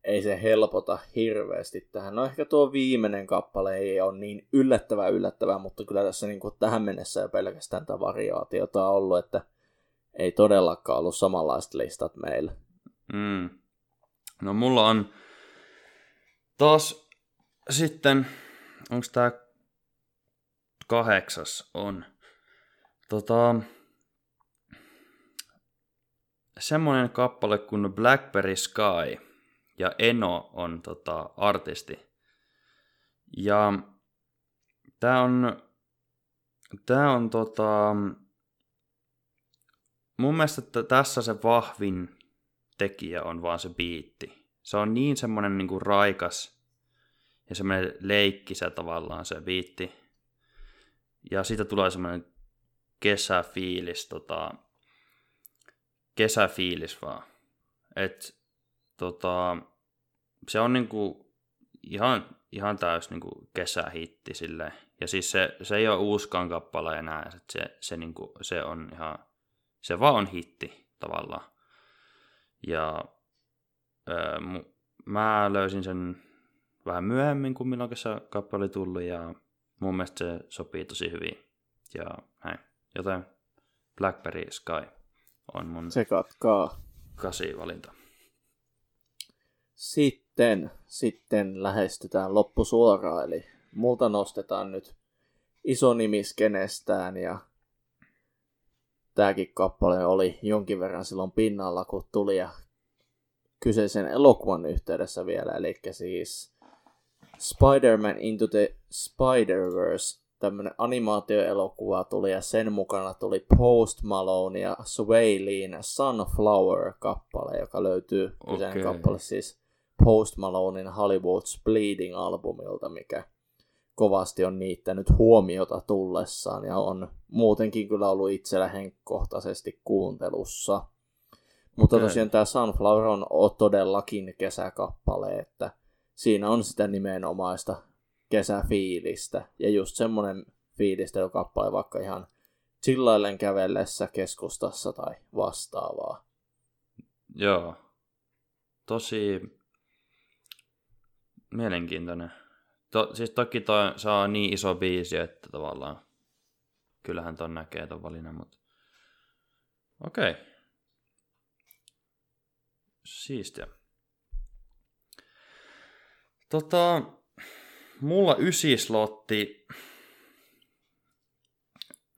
ei se helpota hirveästi tähän. No ehkä tuo viimeinen kappale ei ole niin yllättävää yllättävää, mutta kyllä tässä niinku tähän mennessä jo pelkästään tätä variaatiota on ollut, että ei todellakaan ollut samanlaiset listat meillä. Mm. No mulla on taas sitten, onko tämä kahdeksas on, tota, semmoinen kappale kuin Blackberry Sky ja Eno on tota, artisti. Ja tämä on, tää on tota, mun mielestä että tässä se vahvin tekijä on vaan se biitti. Se on niin semmoinen niinku raikas ja semmoinen leikkisä tavallaan se biitti. Ja siitä tulee semmoinen kesäfiilis, tota, kesäfiilis vaan. Et, tota, se on niinku ihan, ihan täys niinku kesähitti silleen. Ja siis se, se ei ole uuskaan kappale enää, se, se, niinku, se on ihan se vaan on hitti tavallaan. Ja öö, mä löysin sen vähän myöhemmin kuin milloin se kappale oli tullut ja mun mielestä se sopii tosi hyvin. Ja näin. Joten Blackberry Sky on mun Sekatkaa. kasi valinta. Sitten, sitten lähestytään loppusuoraan, eli multa nostetaan nyt iso nimi skenestään ja tämäkin kappale oli jonkin verran silloin pinnalla, kun tuli ja kyseisen elokuvan yhteydessä vielä, eli siis Spider-Man Into the Spider-Verse, tämmönen animaatioelokuva tuli ja sen mukana tuli Post Malone ja Sway Leen Sunflower-kappale, joka löytyy kyseinen okay. kappale siis Post Malonein Hollywood's Bleeding-albumilta, mikä kovasti on niittänyt huomiota tullessaan ja on muutenkin kyllä ollut itsellä henkkohtaisesti kuuntelussa. Mutta okay. tosiaan tämä Sunflower on todellakin kesäkappale, että siinä on sitä nimenomaista kesäfiilistä. Ja just semmoinen fiilistelykappale vaikka ihan chillaillen kävellessä keskustassa tai vastaavaa. Joo. Tosi mielenkiintoinen. To, siis toki toi, on niin iso biisi, että tavallaan kyllähän ton näkee ton valinnan, mutta okei. Okay. Siistiä. Tota, mulla ysislotti.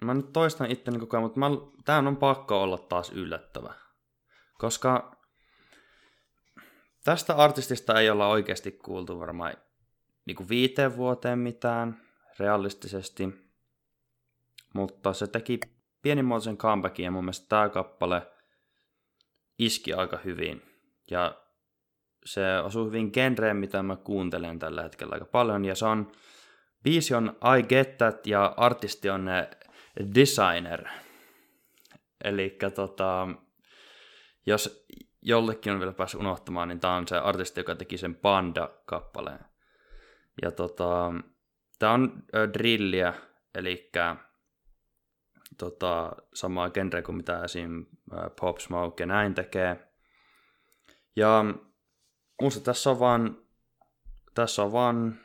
Mä nyt toistan itteni koko ajan, mutta mä, tää on pakko olla taas yllättävä. Koska tästä artistista ei olla oikeasti kuultu varmaan niin kuin viiteen vuoteen mitään realistisesti. Mutta se teki pienimuotoisen comebackin ja mun mielestä tämä kappale iski aika hyvin. Ja se osuu hyvin genreen, mitä mä kuuntelen tällä hetkellä aika paljon. Ja se on, biisi on I Get That ja artisti on Designer. Eli tota, jos jollekin on vielä päässyt unohtamaan, niin tämä on se artisti, joka teki sen Panda-kappaleen. Ja tota, tämä on drilliä, eli tota, samaa genre kuin mitä esim. Pop Smoke ja näin tekee. Ja musta tässä on vaan, tässä on vaan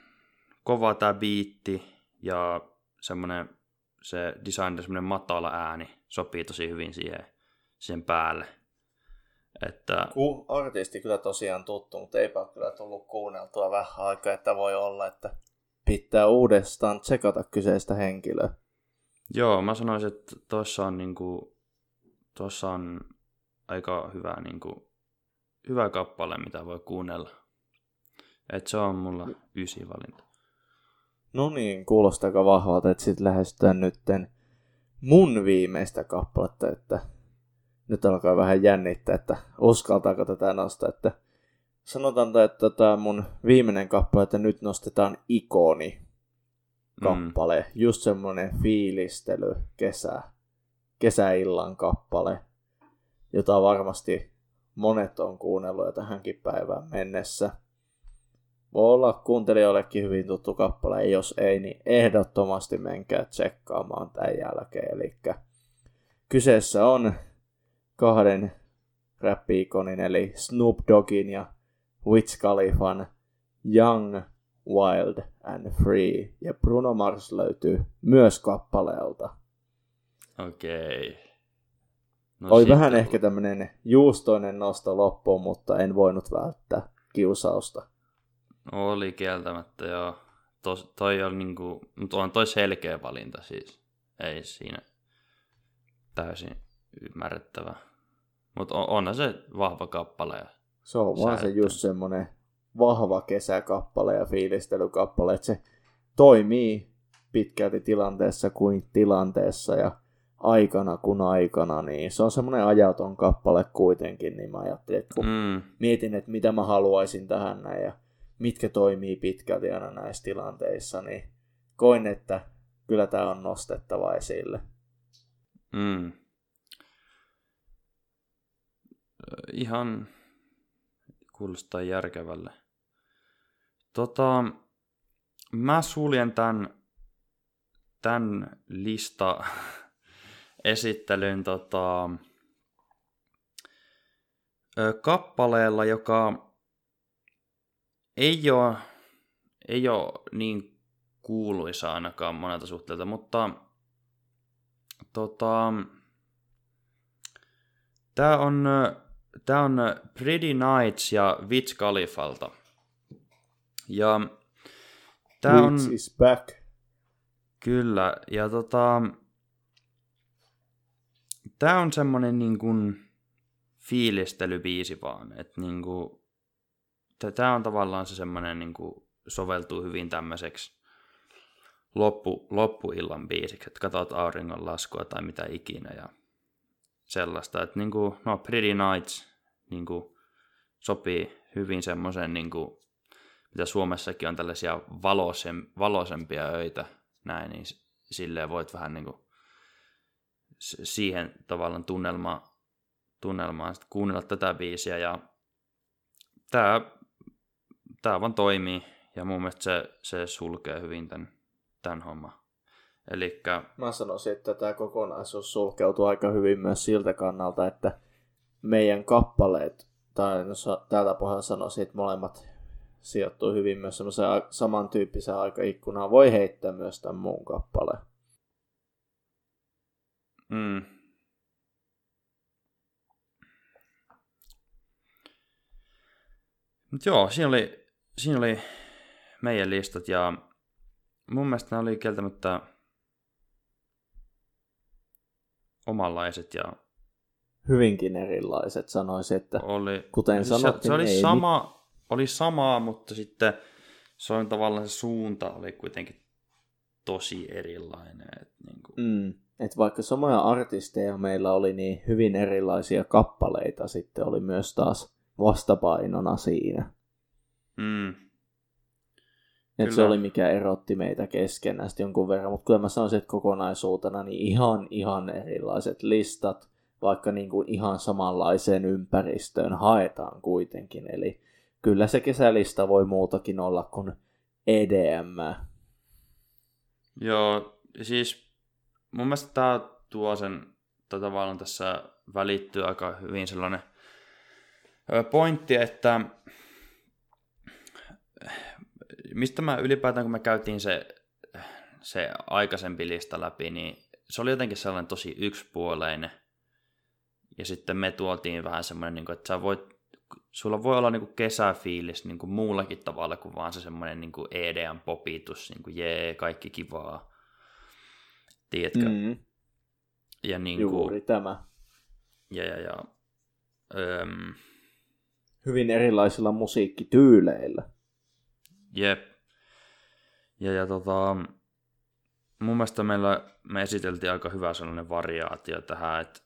kova tämä biitti ja semmonen se design, semmonen matala ääni sopii tosi hyvin siihen, siihen päälle. Että... Ku, artisti kyllä tosiaan tuttu, mutta eipä kyllä tullut kuunneltua vähän aikaa, että voi olla, että pitää uudestaan tsekata kyseistä henkilöä. Joo, mä sanoisin, että tuossa on, niinku, tuossa on aika hyvä, niinku, hyvä kappale, mitä voi kuunnella. Et se on mulla ysi valinta. No niin, kuulostaako vahvalta, että sitten lähestytään nytten mun viimeistä kappaletta, että nyt alkaa vähän jännittää, että uskaltaako tätä nostaa, että sanotaan, että tämä mun viimeinen kappale, että nyt nostetaan ikoni kappale, mm. just semmonen fiilistely, kesä, kesäillan kappale, jota varmasti monet on kuunnellut jo tähänkin päivään mennessä. Voi olla kuuntelijoillekin hyvin tuttu kappale, jos ei, niin ehdottomasti menkää tsekkaamaan tämän jälkeen. Eli kyseessä on kahden räppiikonin, eli Snoop Doggin ja Wiz Khalifan Young, Wild and Free. Ja Bruno Mars löytyy myös kappaleelta. Okei. Okay. No Oli vähän on... ehkä tämmönen juustoinen nosto loppuun, mutta en voinut välttää kiusausta. Oli kieltämättä, joo. Tos, toi on niinku, mutta on toi selkeä valinta siis. Ei siinä täysin ymmärrettävä. Mutta on, onhan se vahva kappale. Se on vaan se just semmonen vahva kesäkappale ja fiilistelykappale, että se toimii pitkälti tilanteessa kuin tilanteessa ja aikana kuin aikana, niin se on semmoinen ajaton kappale kuitenkin, niin mä ajattelin, että kun mm. mietin, että mitä mä haluaisin tähän näin ja mitkä toimii pitkälti aina näissä tilanteissa, niin koin, että kyllä tämä on nostettava esille. Mm. Ihan kuulostaa järkevälle. Tota, mä suljen tämän, tämän lista esittelyn tota, kappaleella, joka ei ole, ei ole niin kuuluisa ainakaan monelta suhteelta, mutta tota, tämä on, tää on Pretty Nights ja Witch Khalifalta. Ja tää on... is back. Kyllä, ja tota... Tää on semmonen niin kuin fiilistelybiisi vaan, että niin kuin tämä on tavallaan se semmoinen, niin kuin soveltuu hyvin tämmöiseksi loppu, loppuillan biisiksi, että katsot auringon laskua tai mitä ikinä ja sellaista. Että niin kuin, no, Pretty Nights niin kuin, sopii hyvin semmoisen, niin kuin, mitä Suomessakin on tällaisia valoisem, valoisempia öitä, näin, niin silleen voit vähän niin kuin, siihen tavallaan tunnelmaan, tunnelmaan kuunnella tätä biisiä ja tämä tämä vaan toimii ja mun mielestä se, se sulkee hyvin tämän, tämän homman. Elikkä... Mä sanoisin, että tämä kokonaisuus sulkeutuu aika hyvin myös siltä kannalta, että meidän kappaleet, tai no, täältä pohjalta sanoisin, että molemmat sijoittuu hyvin myös semmoiseen samantyyppiseen aikaikkunaan. Voi heittää myös tämän muun kappaleen. Mm. Mut joo, siinä oli siinä oli meidän listat ja mun mielestä ne oli kieltämättä omanlaiset ja Hyvinkin erilaiset sanoisin, että oli, kuten sanottiin, se, se oli, ei sama, oli samaa, mutta sitten se on tavallaan se suunta oli kuitenkin tosi erilainen. Et niin kuin. Mm, et vaikka samoja artisteja meillä oli, niin hyvin erilaisia kappaleita sitten oli myös taas vastapainona siinä. Mm, Et se oli mikä erotti meitä keskenään sitten jonkun verran, mutta kyllä mä sanoisin, että kokonaisuutena niin ihan, ihan erilaiset listat, vaikka niin kuin ihan samanlaiseen ympäristöön haetaan kuitenkin. Eli kyllä se kesälista voi muutakin olla kuin EDM. Joo, siis mun mielestä tämä tuo sen, tai tavallaan tässä välittyy aika hyvin sellainen pointti, että mistä mä ylipäätään, kun me käytiin se, se aikaisempi lista läpi, niin se oli jotenkin sellainen tosi yksipuoleinen. Ja sitten me tuotiin vähän semmoinen, niin että sä voit, sulla voi olla niin kuin kesäfiilis niin kuin muullakin tavalla kuin vaan se semmoinen niin kuin EDM-popitus, niin kuin jee, kaikki kivaa. Tiedätkö? Mm, ja niin juuri tämä. ja, ja, ja, öm, Hyvin erilaisilla musiikkityyleillä. Jep. Ja, ja tota, mun mielestä meillä, me esiteltiin aika hyvä sellainen variaatio tähän, että,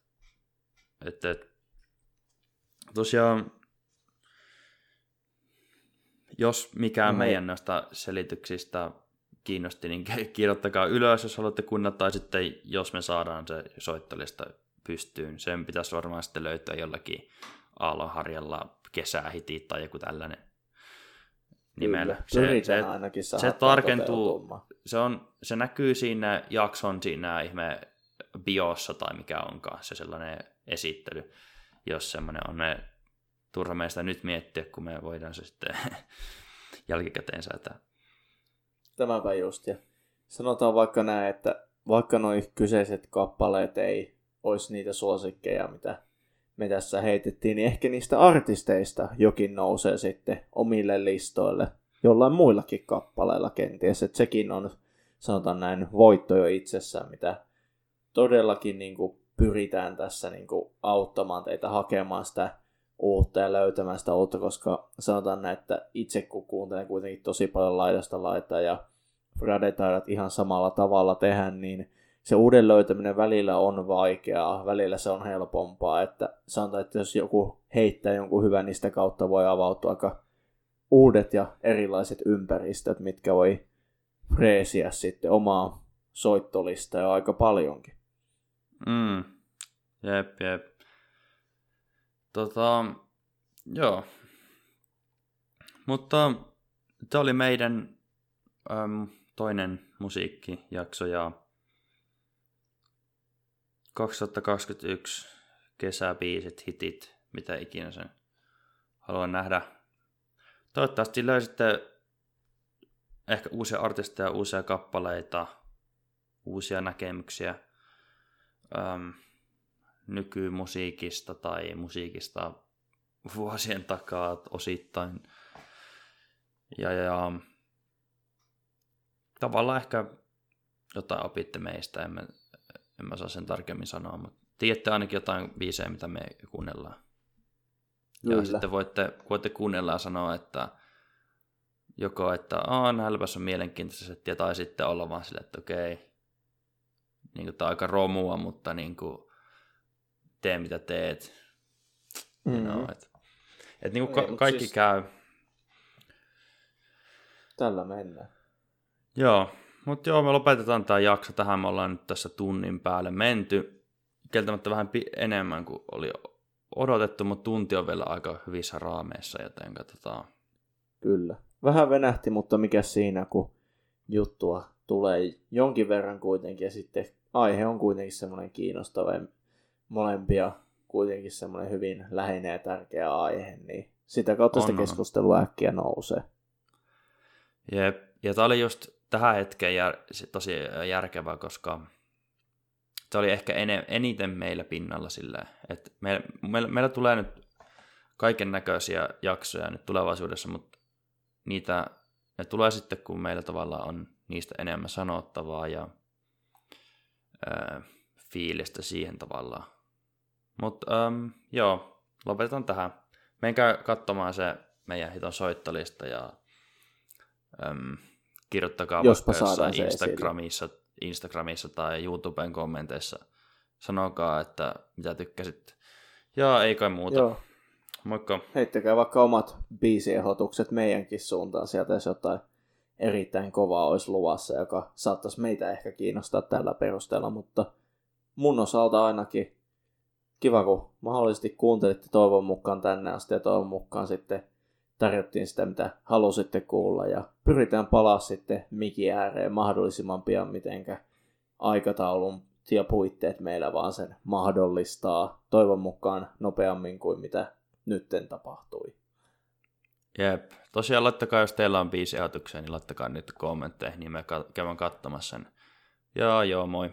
että, että tosiaan jos mikään No meidän näistä selityksistä kiinnosti, niin kirjoittakaa ylös, jos haluatte kunnat, tai sitten jos me saadaan se soittolista pystyyn. Sen pitäisi varmaan sitten löytyä jollakin Aallonharjalla kesähitit tai joku tällainen nimellä. Se, se, ainakin se tarkentuu, se, on, se näkyy siinä jakson siinä ihme biossa tai mikä onkaan se sellainen esittely, jos semmoinen on me turha meistä nyt miettiä, kun me voidaan se sitten jälkikäteen säätää. Tämäpä just. Ja sanotaan vaikka näin, että vaikka nuo kyseiset kappaleet ei olisi niitä suosikkeja, mitä me tässä heitettiin, niin ehkä niistä artisteista jokin nousee sitten omille listoille jollain muillakin kappaleilla kenties. Että sekin on, sanotaan näin, voitto jo itsessään, mitä todellakin niin kuin pyritään tässä niin kuin auttamaan teitä hakemaan sitä uutta ja löytämään sitä uutta, koska sanotaan näin, että itse kun kuuntelen kuitenkin tosi paljon laidasta laitaa ja Frade taidat ihan samalla tavalla tehdä, niin se uuden löytäminen välillä on vaikeaa, välillä se on helpompaa, että sanotaan, että jos joku heittää jonkun hyvän, niin sitä kautta voi avautua aika uudet ja erilaiset ympäristöt, mitkä voi freesiä sitten omaa soittolista jo aika paljonkin. Mm. Jep, jep. Tota, joo. Mutta tämä oli meidän äm, toinen musiikkijakso ja 2021 kesäbiisit, hitit, mitä ikinä sen haluan nähdä. Toivottavasti löysitte ehkä uusia artisteja, uusia kappaleita, uusia näkemyksiä äm, nykymusiikista tai musiikista vuosien takaa osittain. Ja, ja tavallaan ehkä jotain opitte meistä, en mä, en mä saa sen tarkemmin sanoa, mutta tiedätte ainakin jotain biisejä, mitä me kuunnellaan. Kyllä. Ja sitten voitte, voitte kuunnella ja sanoa, että joko, että aah, näilläpäs on mielenkiintoista settiä, tai sitten olla vaan silleen, että okei, niin kuin, tämä on aika romua, mutta niin kuin, tee mitä teet. Mm. You know, et, et niin Ei, kuin ka- mut kaikki siis- käy. Tällä mennään. Joo, mutta joo, me lopetetaan tämä jakso tähän. Me ollaan nyt tässä tunnin päälle menty. Kieltämättä vähän pi- enemmän kuin oli odotettu, mutta tunti on vielä aika hyvissä raameissa, joten katsotaan. Kyllä. Vähän venähti, mutta mikä siinä, kun juttua tulee jonkin verran kuitenkin ja sitten aihe on kuitenkin semmoinen kiinnostava ja molempia kuitenkin semmoinen hyvin läheinen ja tärkeä aihe, niin sitä kautta On, sitä keskustelua äkkiä nousee. Jep. Ja tämä oli just tähän hetkeen jär, se tosi järkevää, koska tämä oli ehkä ene, eniten meillä pinnalla silleen, että me, meillä, meillä tulee nyt kaiken näköisiä jaksoja nyt tulevaisuudessa, mutta niitä ne tulee sitten, kun meillä tavallaan on niistä enemmän sanottavaa ja ää, fiilistä siihen tavallaan. Mutta ähm, joo, lopetetaan tähän. Menkää katsomaan se meidän hiton soittolista ja äm, kirjoittakaa Jospa vaikka saadaan jossain se Instagramissa, Instagramissa tai YouTuben kommenteissa. Sanokaa, että mitä tykkäsit. Ja ei kai muuta. Joo. Moikka. Heittäkää vaikka omat biisiehdotukset meidänkin suuntaan sieltä, jos jotain erittäin kovaa olisi luvassa, joka saattaisi meitä ehkä kiinnostaa tällä perusteella, mutta mun osalta ainakin kiva, kun mahdollisesti kuuntelitte toivon mukaan tänne asti ja toivon mukaan sitten tarjottiin sitä, mitä halusitte kuulla ja pyritään palaa sitten miki ääreen mahdollisimman pian, mitenkä aikataulun ja puitteet meillä vaan sen mahdollistaa toivon mukaan nopeammin kuin mitä nytten tapahtui. Jep. Tosiaan laittakaa, jos teillä on biisi niin laittakaa nyt kommentteihin, niin me käydään katsomassa sen. Ja joo, moi.